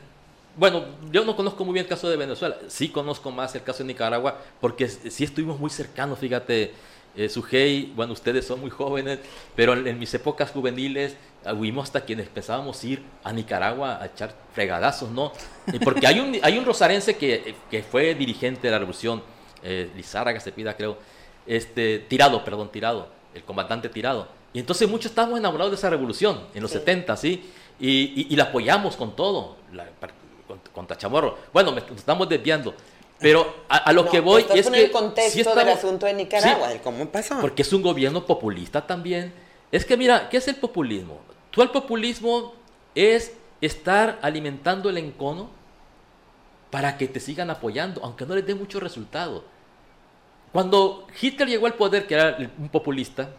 Bueno, yo no conozco muy bien el caso de Venezuela. Sí conozco más el caso de Nicaragua porque sí estuvimos muy cercanos, fíjate. Eh, Sujei, bueno, ustedes son muy jóvenes, pero en, mis épocas juveniles huimos hasta quienes pensábamos ir a Nicaragua a echar fregadazos, ¿no? porque hay un, [laughs] hay un rosarense que, que fue dirigente de la revolución, eh, Lizárraga se pida, creo, este, tirado, perdón, tirado, el comandante tirado. Y entonces muchos estábamos enamorados de esa revolución en los 70, ¿sí? Y, y, la apoyamos con todo, la, contra Chamorro. Bueno, me, estamos desviando. Pero a, lo que voy es que... el contexto del asunto de Nicaragua, cómo pasó. Porque es un gobierno populista también. Es que mira, ¿qué es el populismo? Tú el populismo es estar alimentando el encono para que te sigan apoyando, aunque no les dé mucho resultado. Cuando Hitler llegó al poder, que era un populista,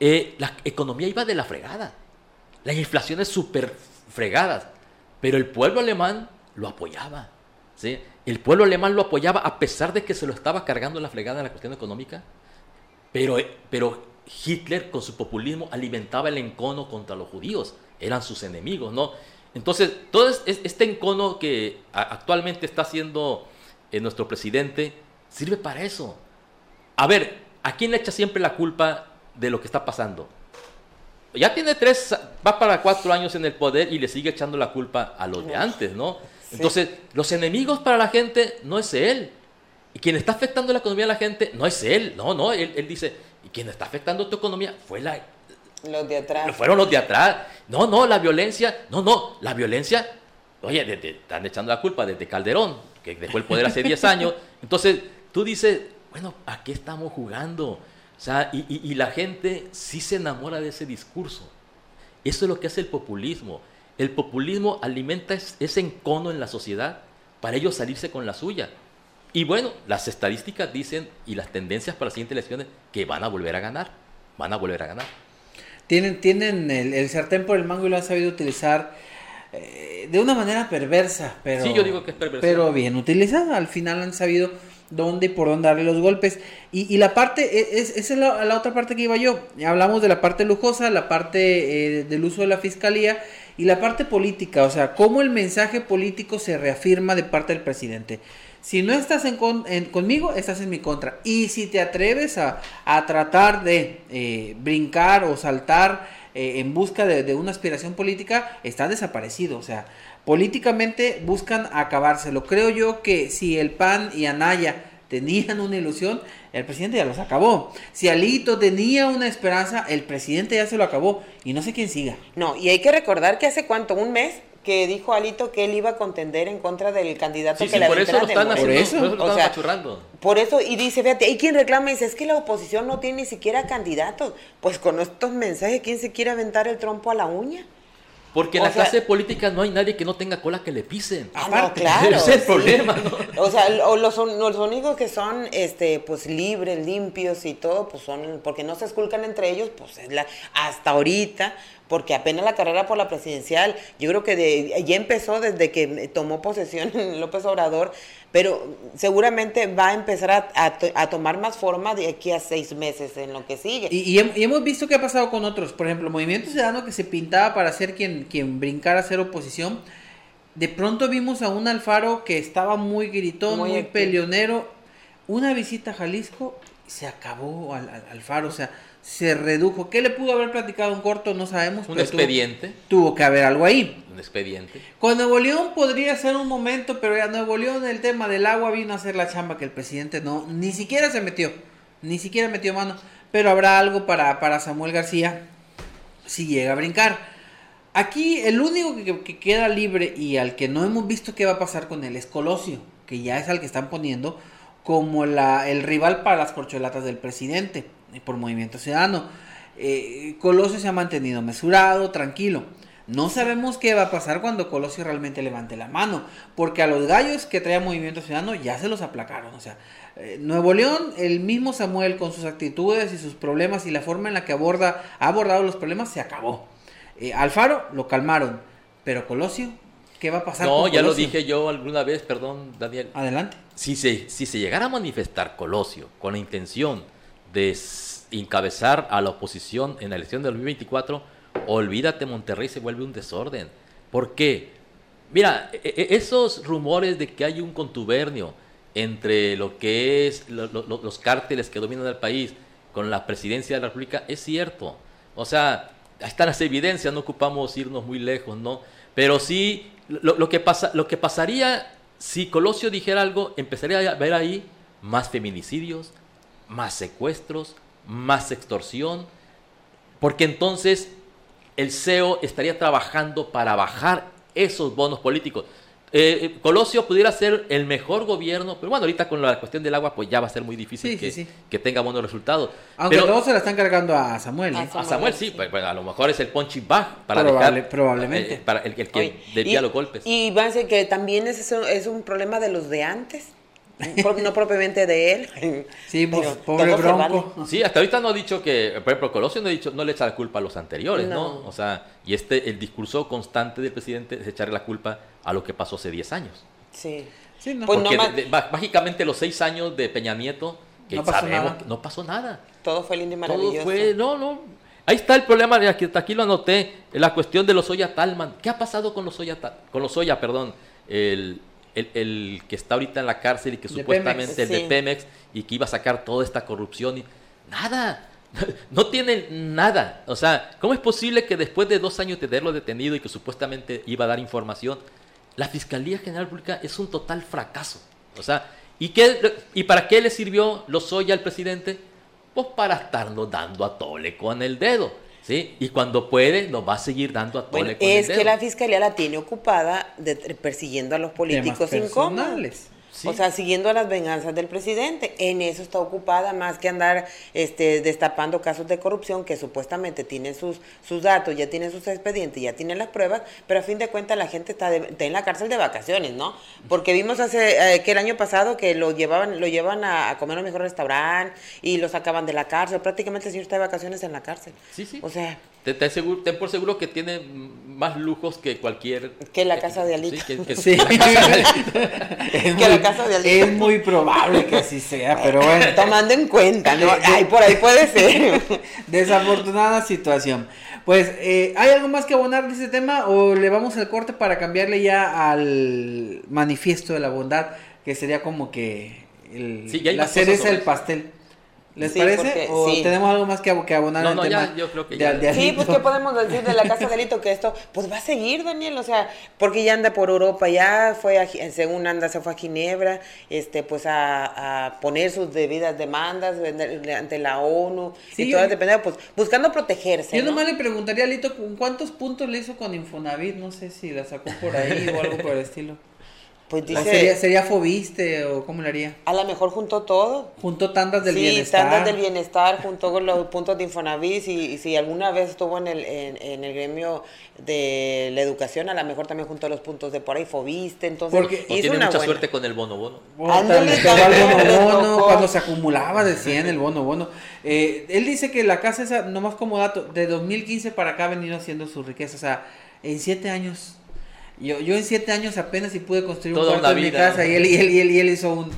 eh, la economía iba de la fregada. Las inflaciones súper fregadas. Pero el pueblo alemán lo apoyaba. ¿sí? El pueblo alemán lo apoyaba a pesar de que se lo estaba cargando la fregada en la cuestión económica. Pero, pero Hitler con su populismo alimentaba el encono contra los judíos. Eran sus enemigos, ¿no? Entonces, todo este encono que actualmente está haciendo eh, nuestro presidente sirve para eso. A ver, ¿a quién le echa siempre la culpa de lo que está pasando? ya tiene tres, va para cuatro años en el poder y le sigue echando la culpa a los de antes, ¿no? Entonces, los enemigos para la gente no es él. Y quien está afectando la economía de la gente no es él. No, no, él, dice, y quien está afectando tu economía fue la... Los de atrás. Fueron los de atrás. No, no, la violencia, no, no, la violencia, oye, están echando la culpa desde Calderón, que dejó el poder hace 10 [laughs] años. Entonces, tú dices, bueno, ¿a qué estamos jugando? O sea, y, la gente sí se enamora de ese discurso. Eso es lo que hace el populismo. El populismo alimenta ese encono en la sociedad para ellos salirse con la suya. Y bueno, las estadísticas dicen y las tendencias para las siguientes elecciones que van a volver a ganar. Van a volver a ganar. Tienen, tienen el, sartén por el mango y lo han sabido utilizar eh, de una manera perversa, pero, sí, yo digo que es perversa. pero bien utilizada. Al final han sabido dónde y por dónde darle los golpes. Y, la parte, e, es, esa es la, otra parte que iba yo. Hablamos de la parte lujosa, la parte eh, del uso de la fiscalía y la parte política, o sea, cómo el mensaje político se reafirma de parte del presidente. Si no estás en, conmigo, estás en mi contra. Y si te atreves a, tratar de eh, brincar o saltar eh, en busca de, de, una aspiración política, estás desaparecido. O sea, políticamente buscan acabárselo. Creo yo que si el PAN y Anaya tenían una ilusión, el presidente ya los acabó. Si Alito tenía una esperanza, el presidente ya se lo acabó. Y no sé quién siga. No, y hay que recordar que hace cuánto, un mes, que dijo Alito que él iba a contender en contra del candidato que le por eso están por eso, o sea, por eso y dice fíjate hay quien reclama y dice es que la oposición no tiene ni siquiera candidatos pues con estos mensajes quién se quiere aventar el trompo a la uña porque en la clase política no hay nadie que no tenga cola que le pisen. Ah, no, claro. Ese es el problema, ¿no? O sea, los, los únicos que son este, pues libres, limpios y todo, pues son, porque no se esculcan entre ellos, pues es la, hasta ahorita, porque apenas la carrera por la presidencial, yo creo que de, ya empezó desde que tomó posesión [laughs] López Obrador, pero seguramente va a empezar a, tomar más forma de aquí a seis meses en lo que sigue. Y, hemos visto qué ha pasado con otros, por ejemplo, Movimiento Ciudadano que se pintaba para ser quien, quien brincara a ser oposición. De pronto vimos a un Alfaro que estaba muy gritón, muy, peleonero. Una visita a Jalisco, se acabó al, Alfaro, o sea, se redujo. ¿Qué le pudo haber platicado un corto? No sabemos. Un expediente. Tuvo, que haber algo ahí. Un expediente. Con Nuevo León podría ser un momento, pero ya Nuevo León el tema del agua vino a hacer la chamba que el presidente no, ni siquiera se metió, ni siquiera metió mano. Pero habrá algo para, para Samuel García si llega a brincar. Aquí el único que, que, queda libre y al que no hemos visto qué va a pasar con él es Colosio, que ya es al que están poniendo como la, el rival para las corcholatas del presidente por Movimiento Ciudadano. Eh, Colosio se ha mantenido mesurado, tranquilo. No sabemos qué va a pasar cuando Colosio realmente levante la mano, porque a los gallos que trae Movimiento Ciudadano ya se los aplacaron. O sea, eh, Nuevo León, el mismo Samuel con sus actitudes y sus problemas y la forma en la que aborda, ha abordado los problemas, se acabó. Eh, Alfaro lo calmaron, pero Colosio ¿Qué va a pasar? No, con ya lo dije yo alguna vez, perdón, Daniel. Adelante. Si se, si se llegara a manifestar Colosio con la intención de encabezar a la oposición en la elección del 2024, olvídate, Monterrey se vuelve un desorden. ¿Por qué? Mira, e- e- esos rumores de que hay un contubernio entre lo que es lo- lo- lo- los cárteles que dominan el país con la presidencia de la República es cierto. O sea, están las evidencias, no ocupamos irnos muy lejos, ¿no? Pero sí, lo, lo que, pasa, lo que pasaría si Colosio dijera algo, empezaría a ver ahí más feminicidios, más secuestros, más extorsión, porque entonces el CEO estaría trabajando para bajar esos bonos políticos. Eh, eh, Colosio pudiera ser el mejor gobierno, pero bueno, ahorita con la cuestión del agua, pues ya va a ser muy difícil Sí, que, sí, sí. que tenga buenos resultados. Aunque pero todos se la están cargando a Samuel. ¿eh? A a Samuel sí, pues, bueno, a lo mejor es el punching bag para Probable- dejar, probablemente. eh, para el, el que Oye, desvía y- los golpes. Y van a decir que también es, eso- es un problema de los de antes, no propiamente de él. Sí, pues, Pero pobre todo Bronco. vale. Sí, hasta ahorita no ha dicho que, por ejemplo, Colosio no ha dicho, no le echa la culpa a los anteriores, ¿no? No. O sea, y este, el discurso constante del presidente es echarle la culpa a lo que pasó hace 10 años. Sí. Sí, no. Pues Porque no de- de- má- mágicamente los 6 años de Peña Nieto, que No pasó sabemos nada. que no pasó nada. Todo fue lindo y Todo maravilloso. fue, no, no. Ahí está el problema, de aquí, aquí lo anoté, la cuestión de los Oya Talman. ¿Qué ha pasado con los Oya, con los Oya, perdón? El, el- el que está ahorita en la cárcel y que De supuestamente Pemex, el de. Pemex y que iba a sacar toda esta corrupción. Y, nada, [laughs] no tienen nada. O sea, ¿cómo es posible que después de dos años de tenerlo detenido y que supuestamente iba a dar información, la Fiscalía General Pública es un total fracaso? O sea, ¿y, qué, ¿y para qué le sirvió los Oya al presidente? Pues para estarnos dando a tole con el dedo, ¿sí? Y cuando puede, nos va a seguir dando a tole Bueno, con es el dedo. que la fiscalía la tiene ocupada de, persiguiendo a los políticos incómodos. personales. Sí. O sea, siguiendo las venganzas del presidente. En eso está ocupada más que andar este, destapando casos de corrupción que supuestamente tienen sus, sus datos, ya tienen sus expedientes, ya tienen las pruebas, pero a fin de cuentas la gente está, de- está en la cárcel de vacaciones, ¿no? Porque vimos hace eh, que el año pasado que lo llevaban lo llevan a, a comer a un mejor restaurante y lo sacaban de la cárcel. Prácticamente el señor está de vacaciones en la cárcel. Sí, sí. O sea, Ten, ten seguro- ten por seguro que tiene más lujos que cualquier... Que la casa de Alito. Sí, que- que- [laughs] Sí. es, Que muy, la casa de Alito. [laughs] es muy probable que así sea, pero bueno. tomando en cuenta, ¿no? Ay, por ahí puede ser. [laughs] Desafortunada situación. Pues, eh, ¿hay algo más que abonar de este tema o le vamos al corte para cambiarle ya al manifiesto de la bondad, que sería como que el- Sí, ya hay la cereza del eso. pastel? ¿Les Sí, parece? porque- ¿O sí. tenemos algo más que, ab- que abonar No, al no, tema? ya, yo creo que de- ya. de Sí, pues? ¿qué [laughs] podemos decir de la casa de Alito? Que esto, pues va a seguir, Daniel, o sea, porque ya anda por Europa, ya fue, a, Gi- según anda, se fue a Ginebra, este, pues a, a poner sus debidas demandas ante la ONU, Sí, y todas yo- dependiendo, pues buscando protegerse, Yo ¿no? nomás le preguntaría a Lito ¿con cuántos puntos le hizo con Infonavit, no sé si la sacó por ahí o algo por el estilo. Pues ¿O dice, sería, sería Fobiste o cómo le haría? a lo mejor juntó todo. Juntó tandas del sí, bienestar. tandas del bienestar junto con los puntos de Infonavit, y si alguna vez estuvo en el, en, en el gremio de la educación, a lo mejor también juntó los puntos de por ahí, Fobiste, entonces Porque- hizo tiene una mucha buena. suerte con el bono bono. Ándale, bono bono, cuando se acumulaba decían el bono bono. Eh, él dice que la casa esa, nomás como dato, de 2015 para acá ha venido haciendo su riqueza. O sea, en siete años, yo, yo en siete años apenas si pude construir Toda un cuarto una en mi vida. casa y él, y él, y él, y él hizo un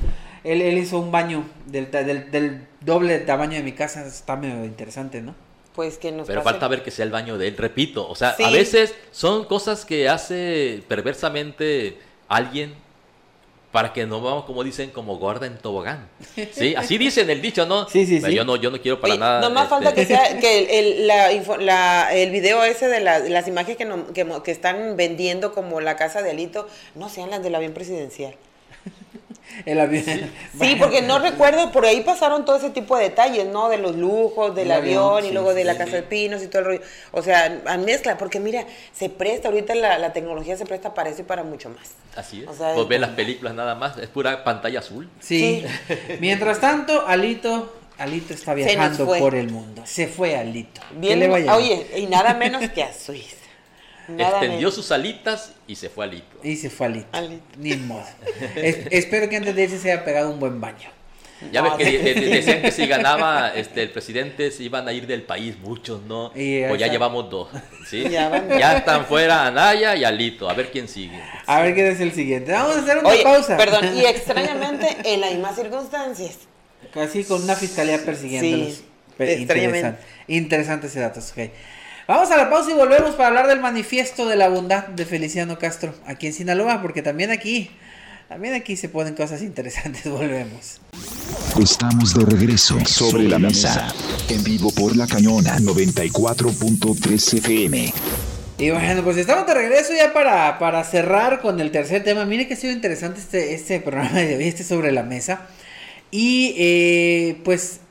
él, él hizo un baño del, del, del doble tamaño de mi casa. Está medio interesante, ¿no? Pues que nos Pero pase. falta ver que sea el baño de él, repito. O sea, Sí. a veces son cosas que hace perversamente alguien para que no vamos, como dicen, como gorda en tobogán. [laughs] Sí, así dicen el dicho, ¿no? Sí, sí, sí. Yo no, yo no quiero para Oye, nada. Nomás este, falta que sea [laughs] que el, el- la, info- la- el video ese de la- las imágenes que, no- que, que están vendiendo como la casa de Alito no sean las del avión presidencial. [laughs] El avión. Sí, [laughs] porque no recuerdo, por ahí pasaron todo ese tipo de detalles, ¿no? De los lujos, del El avión, avión, y sí, luego de sí, la sí. casa de pinos y todo el rollo. O sea, a mezcla, porque mira, se presta, ahorita la, la tecnología se presta para eso y para mucho más. Así es. O sea, pues ve es- las películas nada más, es pura pantalla azul. Sí. [laughs] Mientras tanto, Alito, Alito está viajando por el mundo. Se fue Alito. ¿Qué Bien, le va a llevar? oye, y nada menos que a Suiza. Nada Extendió menos. sus alitas y se fue alito. Y se fue Alito. Alito. Ni modo. Es- espero que antes de irse se haya pegado un buen baño. Ya ves No, que sí. de- de- decían que si ganaba este, el presidente se iban a ir del país, muchos, ¿no? Y pues ya llevamos dos, ¿sí? Ya van- Ya están fuera Anaya y Alito, a ver quién sigue. A ver quién es el siguiente. Vamos a hacer una Oye, pausa. perdón, y [laughs] extrañamente en las mismas circunstancias. Casi con una fiscalía persiguiéndolos. Sí. Interesante, interesante ese dato. ok. Vamos a la pausa y volvemos para hablar del manifiesto de la bondad de Feliciano Castro aquí en Sinaloa, porque también aquí, también aquí se ponen cosas interesantes. [laughs] Volvemos. Estamos de regreso sobre la mesa. En vivo por la cañona 94.3 FM. Y bueno, pues estamos de regreso ya para, para cerrar con el tercer tema. Mire que ha sido interesante este, este programa de hoy, este sobre la mesa. Y eh, pues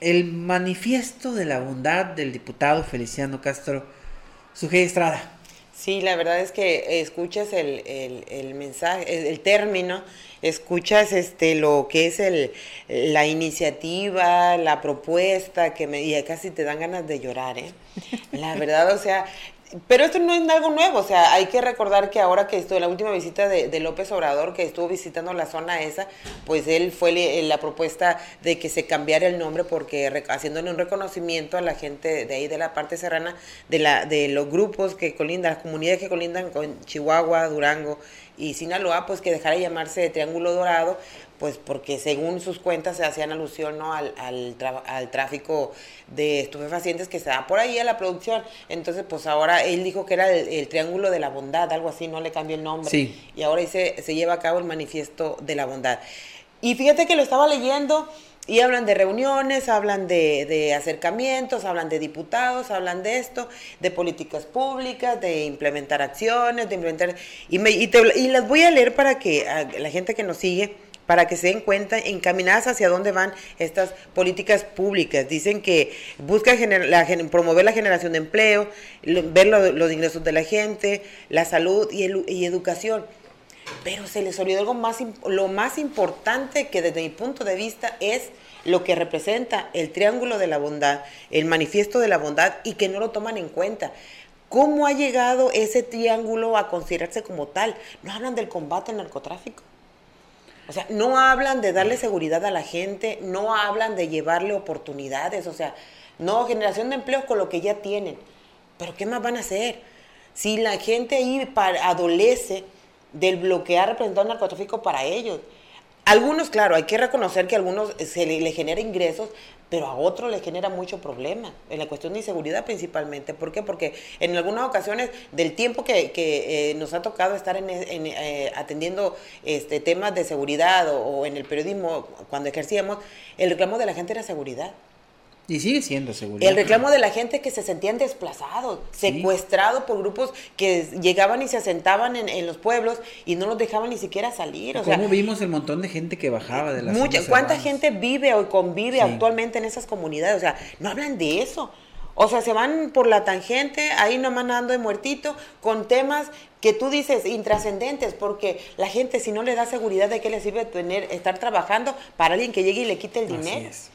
el manifiesto de la bondad del diputado Feliciano Castro Sujei Estrada. Sí, la verdad es que escuchas el, el, mensaje, el, el término, escuchas este lo que es el, la iniciativa, la propuesta, que me, y casi te dan ganas de llorar, ¿eh? La verdad, o sea, pero esto no es algo nuevo, o sea, hay que recordar que ahora que estuvo la última visita de, López Obrador, que estuvo visitando la zona esa, pues él fue le- la propuesta de que se cambiara el nombre porque re- haciéndole un reconocimiento a la gente de ahí de la parte serrana, de, la, de los grupos que colindan, las comunidades que colindan con Chihuahua, Durango y Sinaloa, pues que dejara de llamarse Triángulo Dorado, pues porque según sus cuentas se hacían alusión ¿no? al, al, tráfico de estupefacientes que se da por ahí a la producción. Entonces, pues ahora él dijo que era el, el Triángulo de la Bondad, algo así, no le cambió el nombre. Sí. Y ahora dice, se lleva a cabo el manifiesto de la bondad. Y fíjate que lo estaba leyendo y hablan de reuniones, hablan de, de acercamientos, hablan de diputados, hablan de esto, de políticas públicas, de implementar acciones, de implementar... Y, me- y, te- y las voy a leer para que a la gente que nos sigue para que se den cuenta encaminadas hacia dónde van estas políticas públicas. Dicen que buscan gener- la promover la generación de empleo, ver lo- los ingresos de la gente, la salud y, el- educación. Pero se les olvidó algo más, lo más importante que desde mi punto de vista es lo que representa el triángulo de la bondad, el manifiesto de la bondad y que no lo toman en cuenta. ¿Cómo ha llegado ese triángulo a considerarse como tal? No hablan del combate al narcotráfico. O sea, no hablan de darle seguridad a la gente, no hablan de llevarle oportunidades, o sea, no generación de empleos con lo que ya tienen. Pero ¿qué más van a hacer? Si la gente ahí pa- adolece del bloquear representado narcotráfico para ellos. Algunos, claro, hay que reconocer que a algunos se le, le genera ingresos, pero a otros les genera mucho problema, en la cuestión de inseguridad principalmente. ¿Por qué? Porque en algunas ocasiones del tiempo que, que, eh, nos ha tocado estar en, eh, atendiendo este, temas de seguridad o, o en el periodismo, cuando ejercíamos, el reclamo de la gente era seguridad. Y sigue siendo seguridad. El reclamo de la gente que se sentían desplazados, secuestrados por grupos que llegaban y se asentaban en, en los pueblos y no los dejaban ni siquiera salir. O sea, ¿Cómo vimos el montón de gente que bajaba de las mucha, ¿Cuánta cerradas? gente vive o convive Sí. actualmente en esas comunidades? O sea, no hablan de eso. O sea, se van por la tangente, ahí nomás nadando de muertito, con temas que tú dices intrascendentes, porque la gente si no le da seguridad de qué le sirve tener, estar trabajando para alguien que llegue y le quite el Así dinero. es.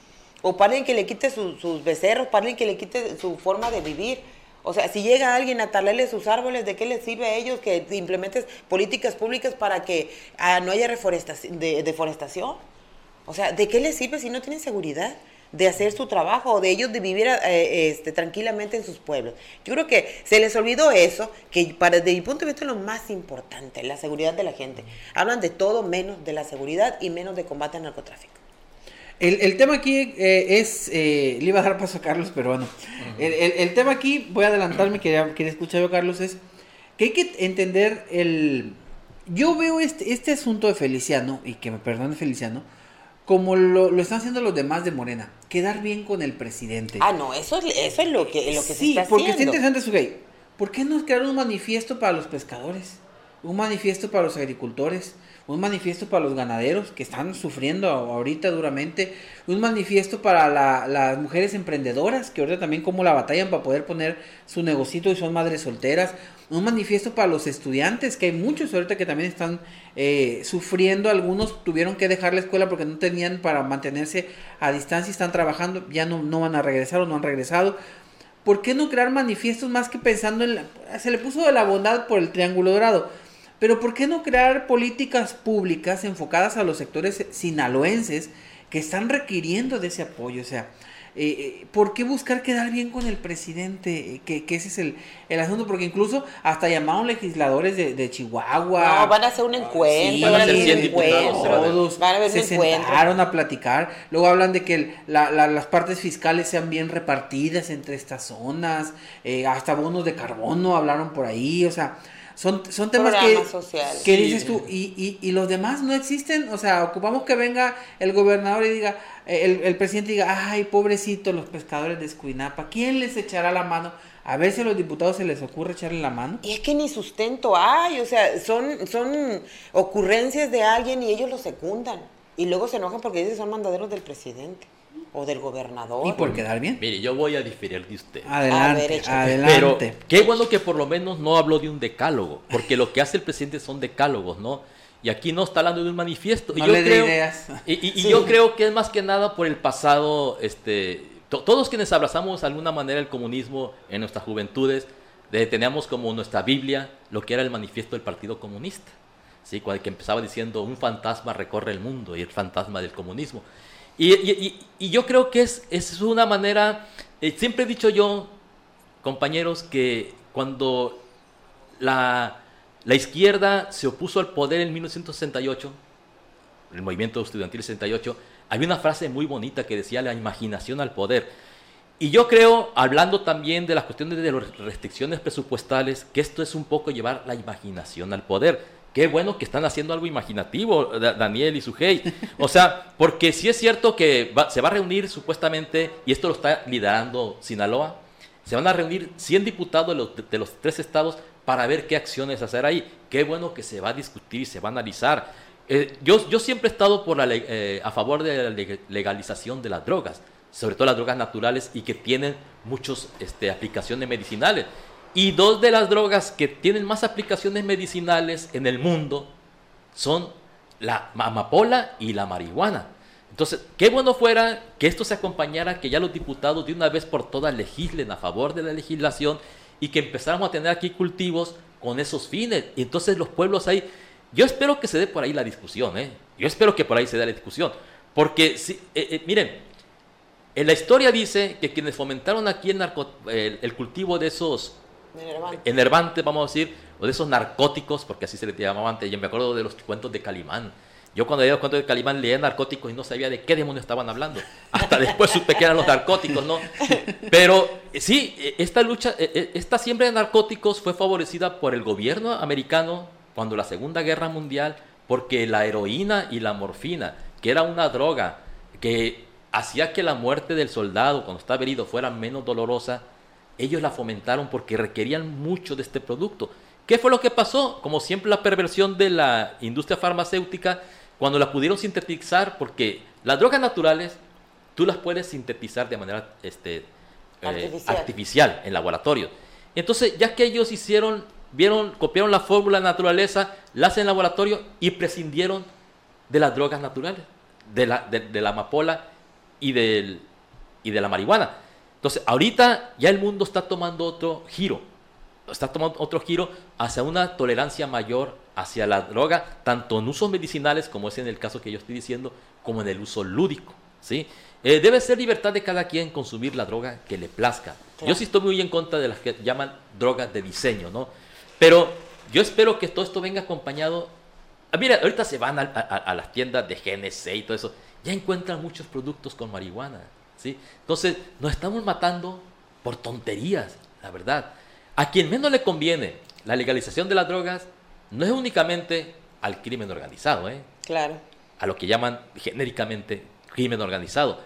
O para alguien que le quite su- sus becerros, para alguien que le quite su forma de vivir. O sea, si llega alguien a talarle sus árboles, ¿de qué les sirve a ellos que implementes políticas públicas para que ah, no haya reforestación, de, deforestación? O sea, ¿de qué les sirve si no tienen seguridad de hacer su trabajo o de ellos de vivir eh, este, tranquilamente en sus pueblos? Yo creo que se les olvidó eso, que para, desde mi punto de vista es lo más importante, la seguridad de la gente. Hablan de todo menos de la seguridad y menos de combate al narcotráfico. El, el tema aquí eh, es, eh, le iba a dar paso a Carlos, pero bueno, el, el- el tema aquí, voy a adelantarme, quería, quería escuchar yo Carlos, es que hay que entender el... Yo veo este, este asunto de Feliciano, y que me perdone Feliciano, como lo, lo están haciendo los demás de Morena, quedar bien con el presidente. Ah, no, eso es, eso es lo que, lo que sí, se está porque está haciendo. interesante su gay. ¿Por qué no crear un manifiesto para los pescadores? Un manifiesto para los agricultores, un manifiesto para los ganaderos que están sufriendo ahorita duramente, un manifiesto para la- las mujeres emprendedoras que ahorita también como la batallan para poder poner su negocito y son madres solteras, un manifiesto para los estudiantes, que hay muchos ahorita que también están eh, sufriendo, algunos tuvieron que dejar la escuela porque no tenían para mantenerse a distancia, están trabajando, ya no, no van a regresar o no han regresado. ¿Por qué no crear manifiestos más que pensando en la... Se le puso de la bondad por el Triángulo Dorado. Pero ¿por qué no crear políticas públicas enfocadas a los sectores sinaloenses que están requiriendo de ese apoyo. O sea, eh, eh, ¿por qué buscar quedar bien con el presidente? Que, que ese es el, el, asunto, porque incluso hasta llamaron legisladores de, de Chihuahua. No, van a hacer un encuentro, sí, van a hacer 100 Todos van a se un sentaron a platicar. Luego hablan de que el, la, la, las partes fiscales sean bien repartidas entre estas zonas, eh, hasta bonos de carbono hablaron por ahí, o sea son, son temas que, que dices tú, y, y, y, los demás no existen, o sea, ocupamos que venga el gobernador y diga, el, el presidente diga, ay, pobrecito, los pescadores de Escuinapa, ¿quién les echará la mano? A ver si a los diputados se les ocurre echarle la mano. Y es que ni sustento hay, o sea, son, son ocurrencias de alguien y ellos lo secundan. Y luego se enojan porque dicen son mandaderos del presidente o del gobernador. ¿Y por quedar bien? Mire, yo voy a diferir de usted. Adelante, ver, adelante. Pero qué bueno que por lo menos no habló de un decálogo, porque lo que hace el presidente son decálogos, ¿no? Y aquí no está hablando de un manifiesto. No y yo le creo, ideas. Y, y, y sí. yo creo que es más que nada por el pasado, este, to, todos quienes abrazamos de alguna manera el comunismo en nuestras juventudes, de, teníamos como nuestra Biblia lo que era el manifiesto del Partido Comunista. ¿sí? Cuando, que empezaba diciendo un fantasma recorre el mundo y el fantasma del comunismo. Y, yo creo que es, es una manera, eh, siempre he dicho yo, compañeros, que cuando la, la, izquierda se opuso al poder en 1968, el movimiento estudiantil 68, había una frase muy bonita que decía la imaginación al poder. Y yo creo, hablando también de las cuestiones de las restricciones presupuestales, que esto es un poco llevar la imaginación al poder. Qué bueno que están haciendo algo imaginativo, Daniel y Sujei. O sea, porque sí es cierto que se va a reunir supuestamente, y esto lo está liderando Sinaloa, se van a reunir 100 diputados de los, de los tres estados para ver qué acciones hacer ahí. Qué bueno que se va a discutir y se va a analizar. Eh, yo, yo siempre he estado por la, eh, a favor de la legalización de las drogas, sobre todo las drogas naturales y que tienen muchas este, aplicaciones medicinales. Y dos de las drogas que tienen más aplicaciones medicinales en el mundo son la amapola y la marihuana. Entonces, qué bueno fuera que esto se acompañara, que ya los diputados de una vez por todas legislen a favor de la legislación y que empezáramos a tener aquí cultivos con esos fines. Y entonces los pueblos ahí, yo espero que se dé por ahí la discusión, ¿eh? Yo espero que por ahí se dé la discusión. Porque, si, eh, eh, miren, en la historia dice que quienes fomentaron aquí el, narco, el, el cultivo de esos Enervante. enervante, vamos a decir, o de esos narcóticos, porque así se le llamaba antes. Yo me acuerdo de los cuentos de Calimán. Yo cuando leía los cuentos de Calimán leía narcóticos y no sabía de qué demonios estaban hablando. Hasta después supe que eran los narcóticos, ¿no? Pero sí, esta lucha, esta siembra de narcóticos fue favorecida por el gobierno americano cuando la Segunda Guerra Mundial, porque la heroína y la morfina, que era una droga que hacía que la muerte del soldado cuando estaba herido fuera menos dolorosa, ellos la fomentaron porque requerían mucho de este producto. ¿Qué fue lo que pasó? Como siempre la perversión de la industria farmacéutica, cuando la pudieron sintetizar, porque las drogas naturales tú las puedes sintetizar de manera este, artificial. Eh, artificial en laboratorio. Entonces, ya que ellos hicieron, vieron, copiaron la fórmula de naturaleza, la hacen en laboratorio y prescindieron de las drogas naturales, de la, de, de la amapola y, del, y de la marihuana. Entonces, ahorita ya el mundo está tomando otro giro, está tomando otro giro hacia una tolerancia mayor hacia la droga, tanto en usos medicinales, como es en el caso que yo estoy diciendo, como en el uso lúdico. ¿sí? Eh, debe ser libertad de cada quien consumir la droga que le plazca. Claro. Yo sí estoy muy en contra de las que llaman drogas de diseño, ¿no? Pero yo espero que todo esto venga acompañado. Ah, mira, ahorita se van a, a, a las tiendas de GNC y todo eso, ya encuentran muchos productos con marihuana. ¿Sí? Entonces, nos estamos matando por tonterías, la verdad. A quien menos le conviene la legalización de las drogas no es únicamente al crimen organizado, ¿eh? Claro. A lo que llaman genéricamente crimen organizado.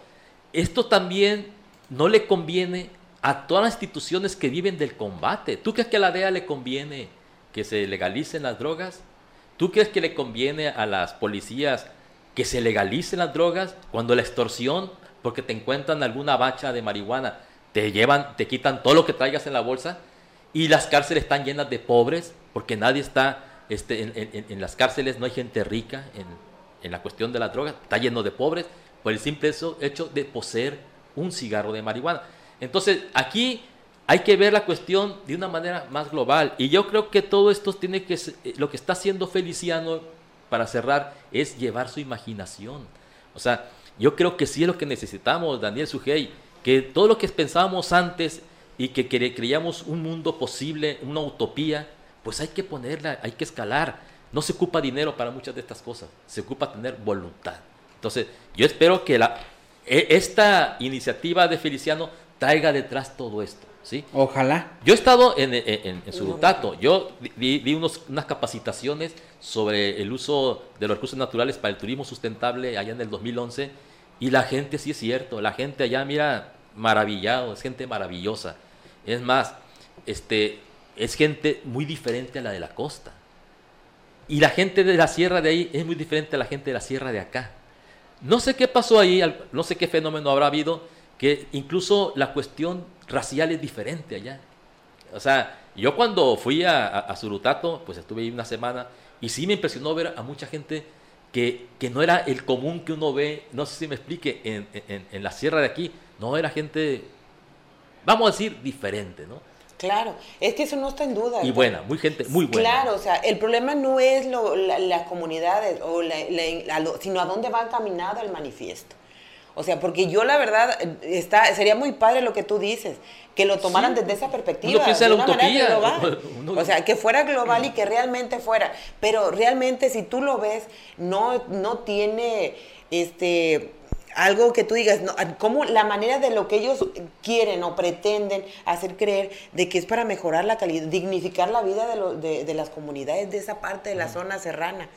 Esto también no le conviene a todas las instituciones que viven del combate. ¿Tú crees que a la DEA le conviene que se legalicen las drogas? ¿Tú crees que le conviene a las policías que se legalicen las drogas cuando la extorsión porque te encuentran alguna bacha de marihuana, te llevan, te quitan todo lo que traigas en la bolsa y las cárceles están llenas de pobres porque nadie está, este, en, en, las cárceles no hay gente rica en, en, la cuestión de la droga, está lleno de pobres por el simple hecho de poseer un cigarro de marihuana. Entonces aquí hay que ver la cuestión de una manera más global y yo creo que todo esto tiene que, lo que está haciendo Feliciano para cerrar es llevar su imaginación. O sea, Yo creo que sí es lo que necesitamos, Daniel Sujei, que todo lo que pensábamos antes y que creíamos un mundo posible, una utopía, pues hay que ponerla, hay que escalar. No se ocupa dinero para muchas de estas cosas, se ocupa tener voluntad. Entonces, yo espero que la, e, esta iniciativa de Feliciano traiga detrás todo esto. ¿sí? Ojalá. Yo he estado en, en, en Surutato, yo di, unos, unas capacitaciones sobre el uso de los recursos naturales para el turismo sustentable allá en el 2011 y la gente, sí es cierto, la gente allá, mira, maravillado, es gente maravillosa. Es más, este, es gente muy diferente a la de la costa. Y la gente de la sierra de ahí es muy diferente a la gente de la sierra de acá. No sé qué pasó ahí, no sé qué fenómeno habrá habido, que incluso la cuestión racial es diferente allá. O sea, yo cuando fui a, Surutato, pues estuve ahí una semana, y sí me impresionó ver a mucha gente que, que no era el común que uno ve, no sé si me explique, en, en, en la sierra de aquí, no era gente, vamos a decir, diferente, ¿no? Claro, es que eso no está en duda. Y buena, muy gente, muy buena. Claro, o sea, el problema no es lo, las comunidades, o sino a dónde va encaminado el manifiesto. O sea, porque yo la verdad, está, sería muy padre lo que tú dices, que lo tomaran desde esa perspectiva. de una utopía. Global. [laughs] O sea, que fuera global y que realmente fuera. Pero realmente si tú lo ves, no, no tiene este algo que tú digas, no, ¿cómo la manera de lo que ellos quieren o pretenden hacer creer de que es para mejorar la calidad, dignificar la vida de, de las comunidades de esa parte de la zona serrana?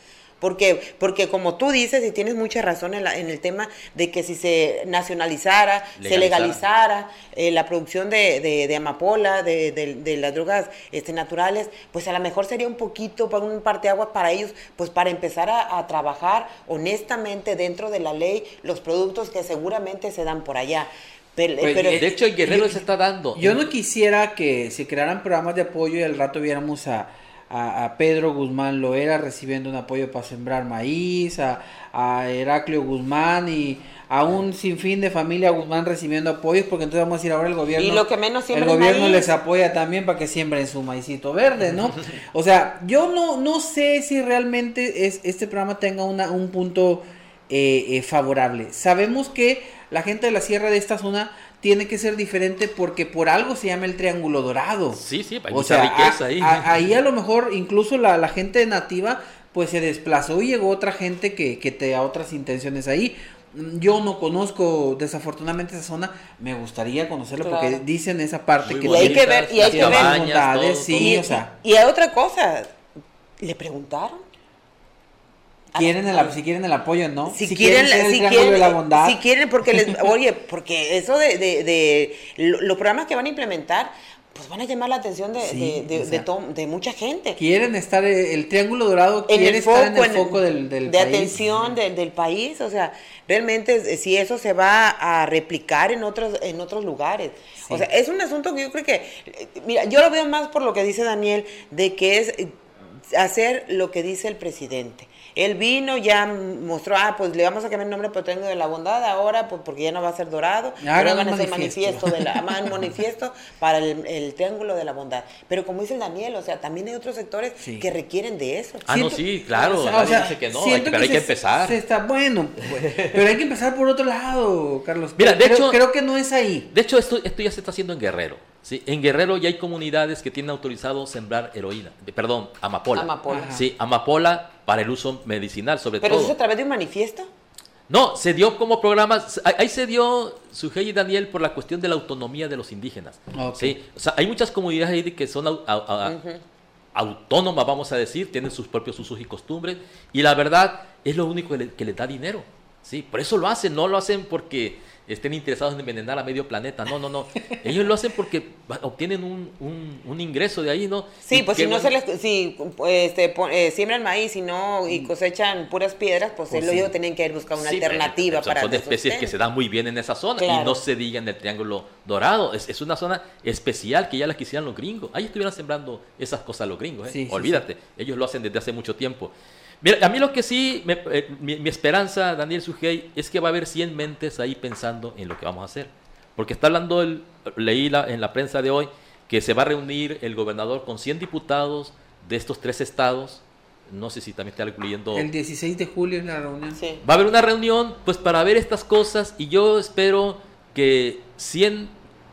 Porque, porque como tú dices, y tienes mucha razón en, el tema de que si se nacionalizara, se legalizara eh, la producción de, amapola, de, las drogas este, naturales, pues a lo mejor sería un poquito para un agua para ellos, pues para empezar a, trabajar honestamente dentro de la ley los productos que seguramente se dan por allá. Pero, pues, de hecho, el Guerrero se está dando. Yo no quisiera que se crearan programas de apoyo y al rato viéramos a a, Pedro Guzmán Loera recibiendo un apoyo para sembrar maíz, a, a Heraclio Guzmán y a un sinfín de familia Guzmán recibiendo apoyos, porque entonces vamos a decir ahora el gobierno. Y lo que menos El gobierno les apoya también para que siembren su maicito verde, ¿no? [laughs] o sea, yo no, no sé si realmente es, este programa tenga una, un punto eh, eh, favorable. Sabemos que la gente de la sierra de esta zona tiene que ser diferente porque por algo se llama el Triángulo Dorado. Sí, sí, hay mucha riqueza ahí. ahí a lo mejor incluso la, gente nativa pues se desplazó y llegó otra gente que, que te a otras intenciones ahí. Yo no conozco desafortunadamente esa zona, me gustaría conocerlo porque dicen esa parte que y hay que ver y hay que ver sí, o sea. Y hay otra cosa, ¿le preguntaron? Quieren el, si quieren el apoyo, ¿no? Si, quieren, si quieren, la bondad. Si quieren, porque les, [laughs] oye, porque eso de, de, de, los programas que van a implementar, pues van a llamar la atención de, de, mucha gente. Quieren estar, eh, el Triángulo Dorado quiere estar en el foco del, del de atención del país, o sea, realmente eh, si eso se va a replicar en otros, en otros lugares. O sea, es un asunto que yo creo que, eh, mira, yo lo veo más por lo que dice Daniel, de que es hacer lo que dice el presidente. Él vino, ya mostró, ah, pues le vamos a cambiar el nombre tengo de la bondad ahora, pues porque ya no va a ser dorado, pero van a hacer manifiesto, de la, manifiesto para el, triángulo de la bondad. Pero como dice el Daniel, o sea, también hay otros sectores que requieren de eso. Ah, no, sí, claro, o sea, dice que no, pero hay que empezar. está, bueno, [laughs] pero hay que empezar por otro lado, Carlos. Mira, de hecho, creo que no es ahí. De hecho, esto, esto ya se está haciendo en Guerrero. ¿sí? En Guerrero ya hay comunidades que tienen autorizado sembrar heroína, perdón, amapola. Amapola. Sí, amapola para el uso medicinal, sobre todo. ¿Pero eso a través de un manifiesto? No, se dio como programa, ahí se dio Sujei y Daniel por la cuestión de la autonomía de los indígenas. ¿sí? O sea, hay muchas comunidades ahí que son autónomas, vamos a decir, tienen sus propios usos y costumbres, y la verdad es lo único que, le, que les da dinero. ¿Sí? Por eso lo hacen, no lo hacen porque estén interesados en envenenar a medio planeta. No, no, no. Ellos lo hacen porque obtienen un, un, ingreso de ahí, ¿no? Sí, pues si no se les, si este, eh, siembran maíz y no y mm. cosechan puras piedras, pues, pues ellos tienen que ir buscar una alternativa para Son especies que se dan muy bien en esa zona y no se digan el Triángulo Dorado. Es, es, una zona especial que ya la quisieran los gringos. Ahí estuvieran sembrando esas cosas los gringos, ¿eh? Olvídate. Ellos lo hacen desde hace mucho tiempo. Mira, a mí lo que sí, eh, mi, esperanza, Daniel Sujei, es que va a haber 100 mentes ahí pensando en lo que vamos a hacer. Porque está hablando, el, leí en la prensa de hoy, que se va a reunir el gobernador con 100 diputados de estos tres estados, no sé si también está incluyendo... El 16 de julio es la reunión. Sí. Va a haber una reunión pues para ver estas cosas y yo espero que 100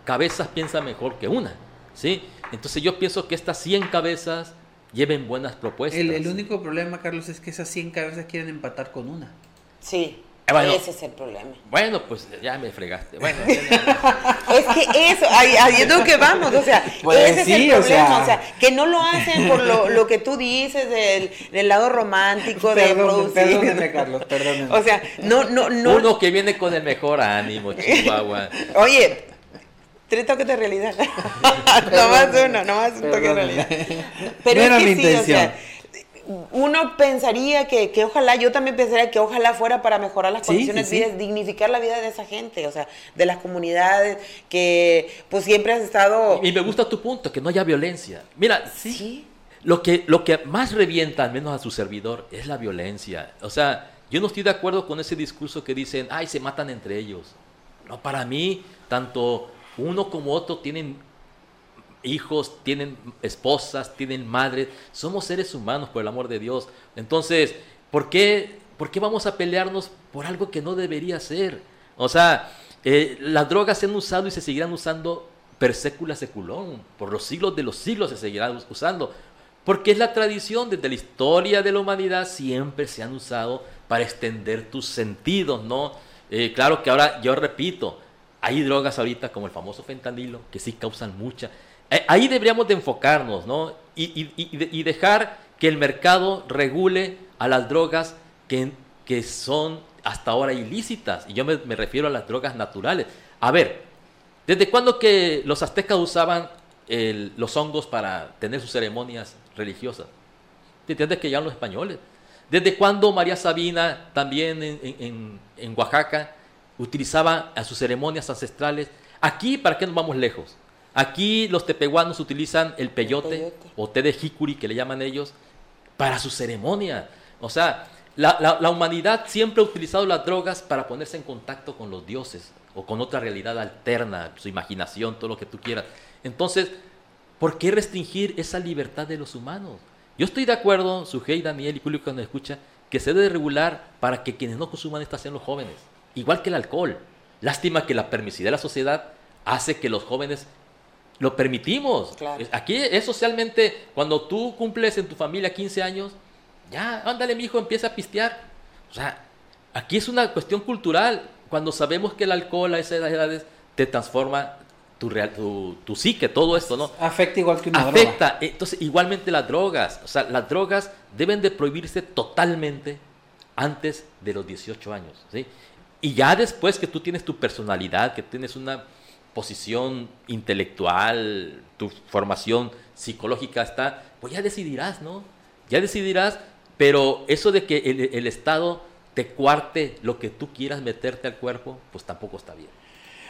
cabezas piensan mejor que una, ¿sí? Entonces yo pienso que estas 100 cabezas lleven buenas propuestas. El, el único problema, Carlos, es que esas 100 cabezas quieren empatar con una. Sí. Eh, bueno. Ese es el problema. Bueno, pues ya me fregaste. Bueno, [laughs] Es que eso, ahí, ahí es lo que vamos, o sea, Pues ese sí, es el o problema, sea. o sea, que no lo hacen por lo, lo que tú dices del, del lado romántico de producir. perdóneme, Carlos, perdóneme. O sea, no, no, no. uno que viene con el mejor ánimo, Chihuahua. Oye, tres toques de realidad. [laughs] no más uno, no más un toque de realidad. [laughs] Pero No era es que mi sí, o sea, uno pensaría que, que ojalá, yo también pensaría que ojalá fuera para mejorar las Sí, condiciones sí, de sí. vida, dignificar la vida de esa gente, o sea, de las comunidades que pues siempre has estado... Y me gusta tu punto, que no haya violencia. Mira, Sí. Lo que, lo que más revienta, al menos a su servidor, es la violencia. O sea, yo no estoy de acuerdo con ese discurso que dicen, ay, se matan entre ellos. No, para mí, tanto uno como otro tienen hijos, tienen esposas, tienen madres. Somos seres humanos, por el amor de Dios. Entonces, ¿por qué, por qué vamos a pelearnos por algo que no debería ser? O sea, eh, las drogas se han usado y se seguirán usando per secula seculón. Por los siglos de los siglos se seguirán us- usando. Porque es la tradición, desde la historia de la humanidad siempre se han usado para extender tus sentidos, ¿no? Eh, claro que ahora, yo repito, hay drogas ahorita como el famoso fentanilo que sí causan mucha. Eh, ahí deberíamos de enfocarnos, ¿no? Y, y- y- y de- y dejar que el mercado regule a las drogas que, que son hasta ahora ilícitas. Y yo me, refiero a las drogas naturales. A ver, ¿desde cuándo que los aztecas usaban los hongos para tener sus ceremonias religiosas? Desde que ya los españoles. ¿Desde cuándo María Sabina, también en- en- en Oaxaca, utilizaba a sus ceremonias ancestrales? Aquí, ¿para qué nos vamos lejos? Aquí los tepehuanos utilizan el peyote, peyote. o té de jicuri, que le llaman ellos, para su ceremonia. O sea, la, la- la humanidad siempre ha utilizado las drogas para ponerse en contacto con los dioses o con otra realidad alterna, su imaginación, todo lo que tú quieras. Entonces, ¿por qué restringir esa libertad de los humanos? Yo estoy de acuerdo, Sujei, Daniel y público que nos escucha, que se debe regular para que quienes no consuman estas sean los jóvenes, igual que el alcohol. Lástima que la permisividad de la sociedad hace que los jóvenes lo permitimos. Claro. Aquí es socialmente, cuando tú cumples en tu familia 15 años, ya, ándale, mi hijo, empieza a pistear. O sea, aquí es una cuestión cultural. Cuando sabemos que el alcohol a esas edades te transforma tu, real- tu, tu psique, todo esto, ¿no? Afecta igual que una droga. Afecta. Entonces, igualmente las drogas. O sea, las drogas deben de prohibirse totalmente antes de los 18 años, ¿sí? Y ya después que tú tienes tu personalidad, que tienes una posición intelectual, tu formación psicológica está, pues ya decidirás, ¿no? Ya decidirás, pero eso de que el, Estado te cuarte lo que tú quieras meterte al cuerpo, pues tampoco está bien.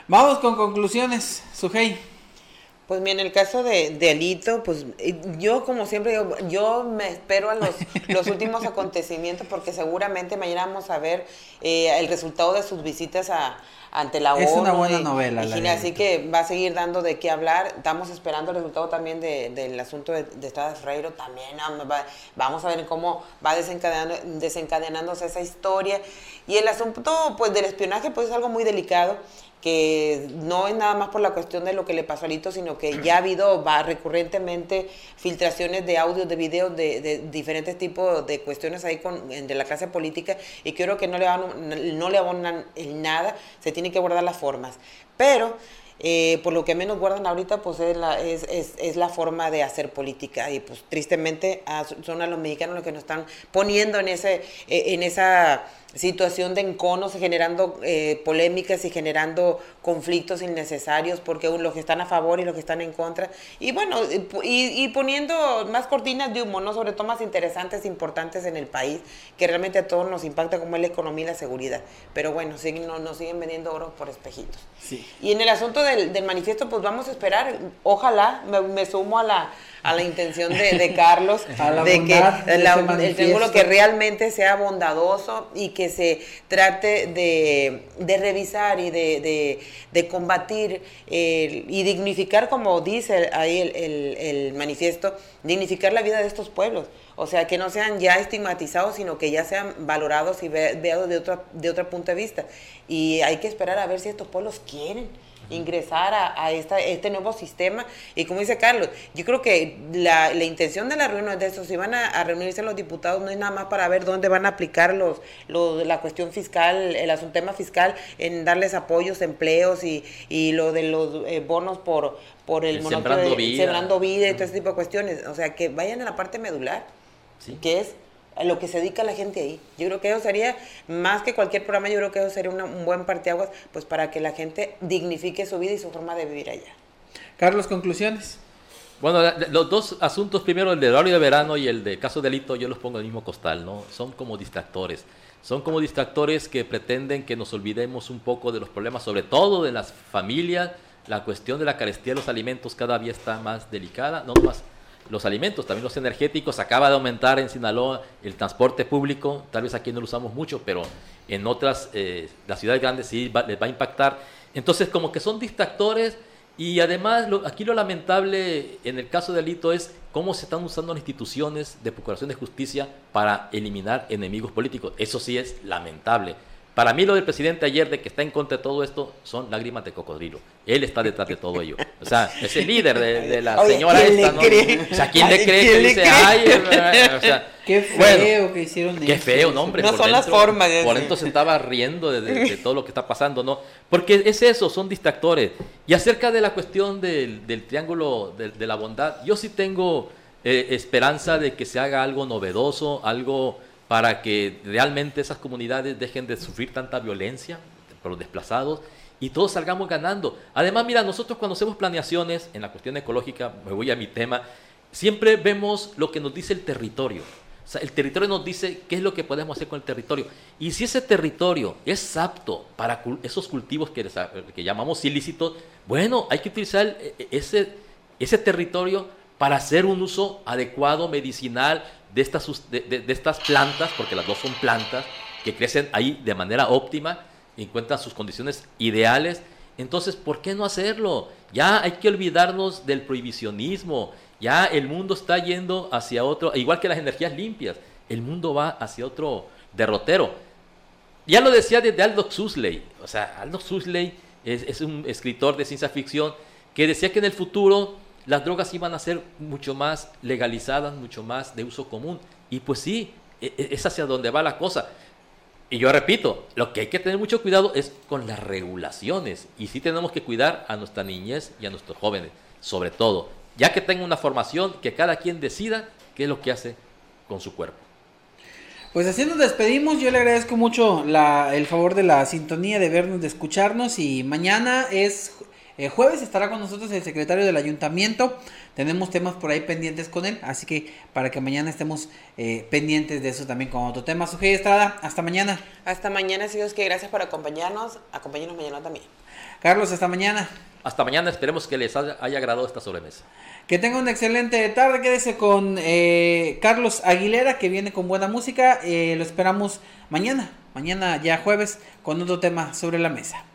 Vamos con conclusiones, Sujei. Pues bien, en el caso de, de Alito, pues eh, yo como siempre digo, yo me espero a los, [laughs] los últimos acontecimientos porque seguramente mañana vamos a ver eh, el resultado de sus visitas a, ante la Es ONU. una buena y- novela, y la así que va a seguir dando de qué hablar. Estamos esperando el resultado también de- del asunto de, de Estrada Ferreiro. También va- vamos a ver cómo va desencadenando, desencadenándose esa historia. Y el asunto pues del espionaje pues es algo muy delicado que no es nada más por la cuestión de lo que le pasó a Alito, sino que ya ha habido va, recurrentemente filtraciones de audios, de videos, de, de diferentes tipos de cuestiones ahí con, de la clase política y creo que no le, van, no le abonan en nada, se tienen que guardar las formas. Pero eh, por lo que menos guardan ahorita, pues es la, es, es, es la forma de hacer política. Y pues tristemente son a los mexicanos los que nos están poniendo en, ese, eh, en esa situación de enconos, generando eh, polémicas y generando conflictos innecesarios, porque los que están a favor y los que están en contra. Y bueno, y, y- poniendo más cortinas de humo, ¿no? Sobre todo más interesantes, importantes en el país, que realmente a todos nos impacta como es la economía y la seguridad. Pero bueno, siguen, no- nos siguen vendiendo oro por espejitos. Sí. Y en el asunto del, del manifiesto, pues vamos a esperar. Ojalá me, me sumo a la, a la intención de, de Carlos [laughs] de que la- el triángulo que realmente sea bondadoso y que se trate de, de revisar y de, de de combatir y dignificar, como dice ahí el, el, manifiesto, dignificar la vida de estos pueblos. O sea, que no sean ya estigmatizados, sino que ya sean valorados y veados de otra, de otro punto de vista. Y hay que esperar a ver si estos pueblos quieren ingresar a, esta, este nuevo sistema. Y como dice Carlos, yo creo que la, intención de la reunión de eso, si van a, reunirse los diputados, no es nada más para ver dónde van a aplicar los, la cuestión fiscal, el asunto tema fiscal, en darles apoyos, empleos y, y lo de los eh, bonos por, por el, sembrando, vida. sembrando vida y todo ese tipo de cuestiones. O sea, que vayan a la parte medular, que es a lo que se dedica la gente ahí. Yo creo que eso sería, más que cualquier programa, yo creo que eso sería un buen parteaguas, pues para que la gente dignifique su vida y su forma de vivir allá. Carlos, conclusiones. Bueno, los dos asuntos, primero el de horario de verano y el de caso delito, yo los pongo en el mismo costal, ¿no? Son como distractores. Son como distractores que pretenden que nos olvidemos un poco de los problemas, sobre todo de las familias. La cuestión de la carestía de los alimentos cada día está más delicada, no más los alimentos, también los energéticos. Acaba de aumentar en Sinaloa el transporte público, tal vez aquí no lo usamos mucho, pero en otras, eh, las ciudades grandes sí les va a impactar. Entonces, como que son distractores y además aquí lo lamentable en el caso del delito es cómo se están usando las instituciones de procuración de justicia para eliminar enemigos políticos. Eso sí es lamentable. Para mí lo del presidente ayer de que está en contra de todo esto son lágrimas de cocodrilo. Él está detrás de todo ello. O sea, es el líder de, la señora esta, ¿no? O sea, ¿quién le cree que dice, ay, o sea, [laughs] qué feo que hicieron Qué feo, no, hombre. No son las formas. Por dentro se estaba riendo de, [laughs] todo lo que está pasando, ¿no? Porque es eso, son distractores. Y acerca de la cuestión del, triángulo de, la bondad, yo sí tengo eh, esperanza de que se haga algo novedoso, algo para que realmente esas comunidades dejen de sufrir tanta violencia por los desplazados y todos salgamos ganando. Además, mira, nosotros cuando hacemos planeaciones en la cuestión ecológica, me voy a mi tema, siempre vemos lo que nos dice el territorio. O sea, el territorio nos dice qué es lo que podemos hacer con el territorio. Y si ese territorio es apto para esos cultivos que, que llamamos ilícitos, bueno, hay que utilizar e, e, ese, ese territorio para hacer un uso adecuado, medicinal, de estas, de, estas plantas, porque las dos son plantas, que crecen ahí de manera óptima, encuentran sus condiciones ideales. Entonces, ¿por qué no hacerlo? Ya hay que olvidarnos del prohibicionismo. Ya el mundo está yendo hacia otro, igual que las energías limpias, el mundo va hacia otro derrotero. Ya lo decía desde Aldous Huxley. O sea, Aldous Huxley es, es un escritor de ciencia ficción que decía que en el futuro las drogas iban a ser mucho más legalizadas, mucho más de uso común. Y pues sí, e, e, es hacia donde va la cosa. Y yo repito, lo que hay que tener mucho cuidado es con las regulaciones. Y sí tenemos que cuidar a nuestra niñez y a nuestros jóvenes, sobre todo. Ya que tengan una formación, que cada quien decida qué es lo que hace con su cuerpo. Pues así nos despedimos. Yo le agradezco mucho el favor de la sintonía, de vernos, de escucharnos. Y mañana es eh, jueves estará con nosotros el secretario del ayuntamiento. Tenemos temas por ahí pendientes con él, así que para que mañana estemos eh, pendientes de eso también con otro tema. Sujei Estrada, hasta mañana. Hasta mañana, si Dios que gracias por acompañarnos. Acompáñenos mañana también. Carlos, hasta mañana. Hasta mañana, esperemos que les haya, agradado esta sobremesa. Que tenga una excelente tarde, quédese con eh, Carlos Aguilera, que viene con buena música. lo esperamos mañana, mañana ya jueves, con otro tema sobre la mesa.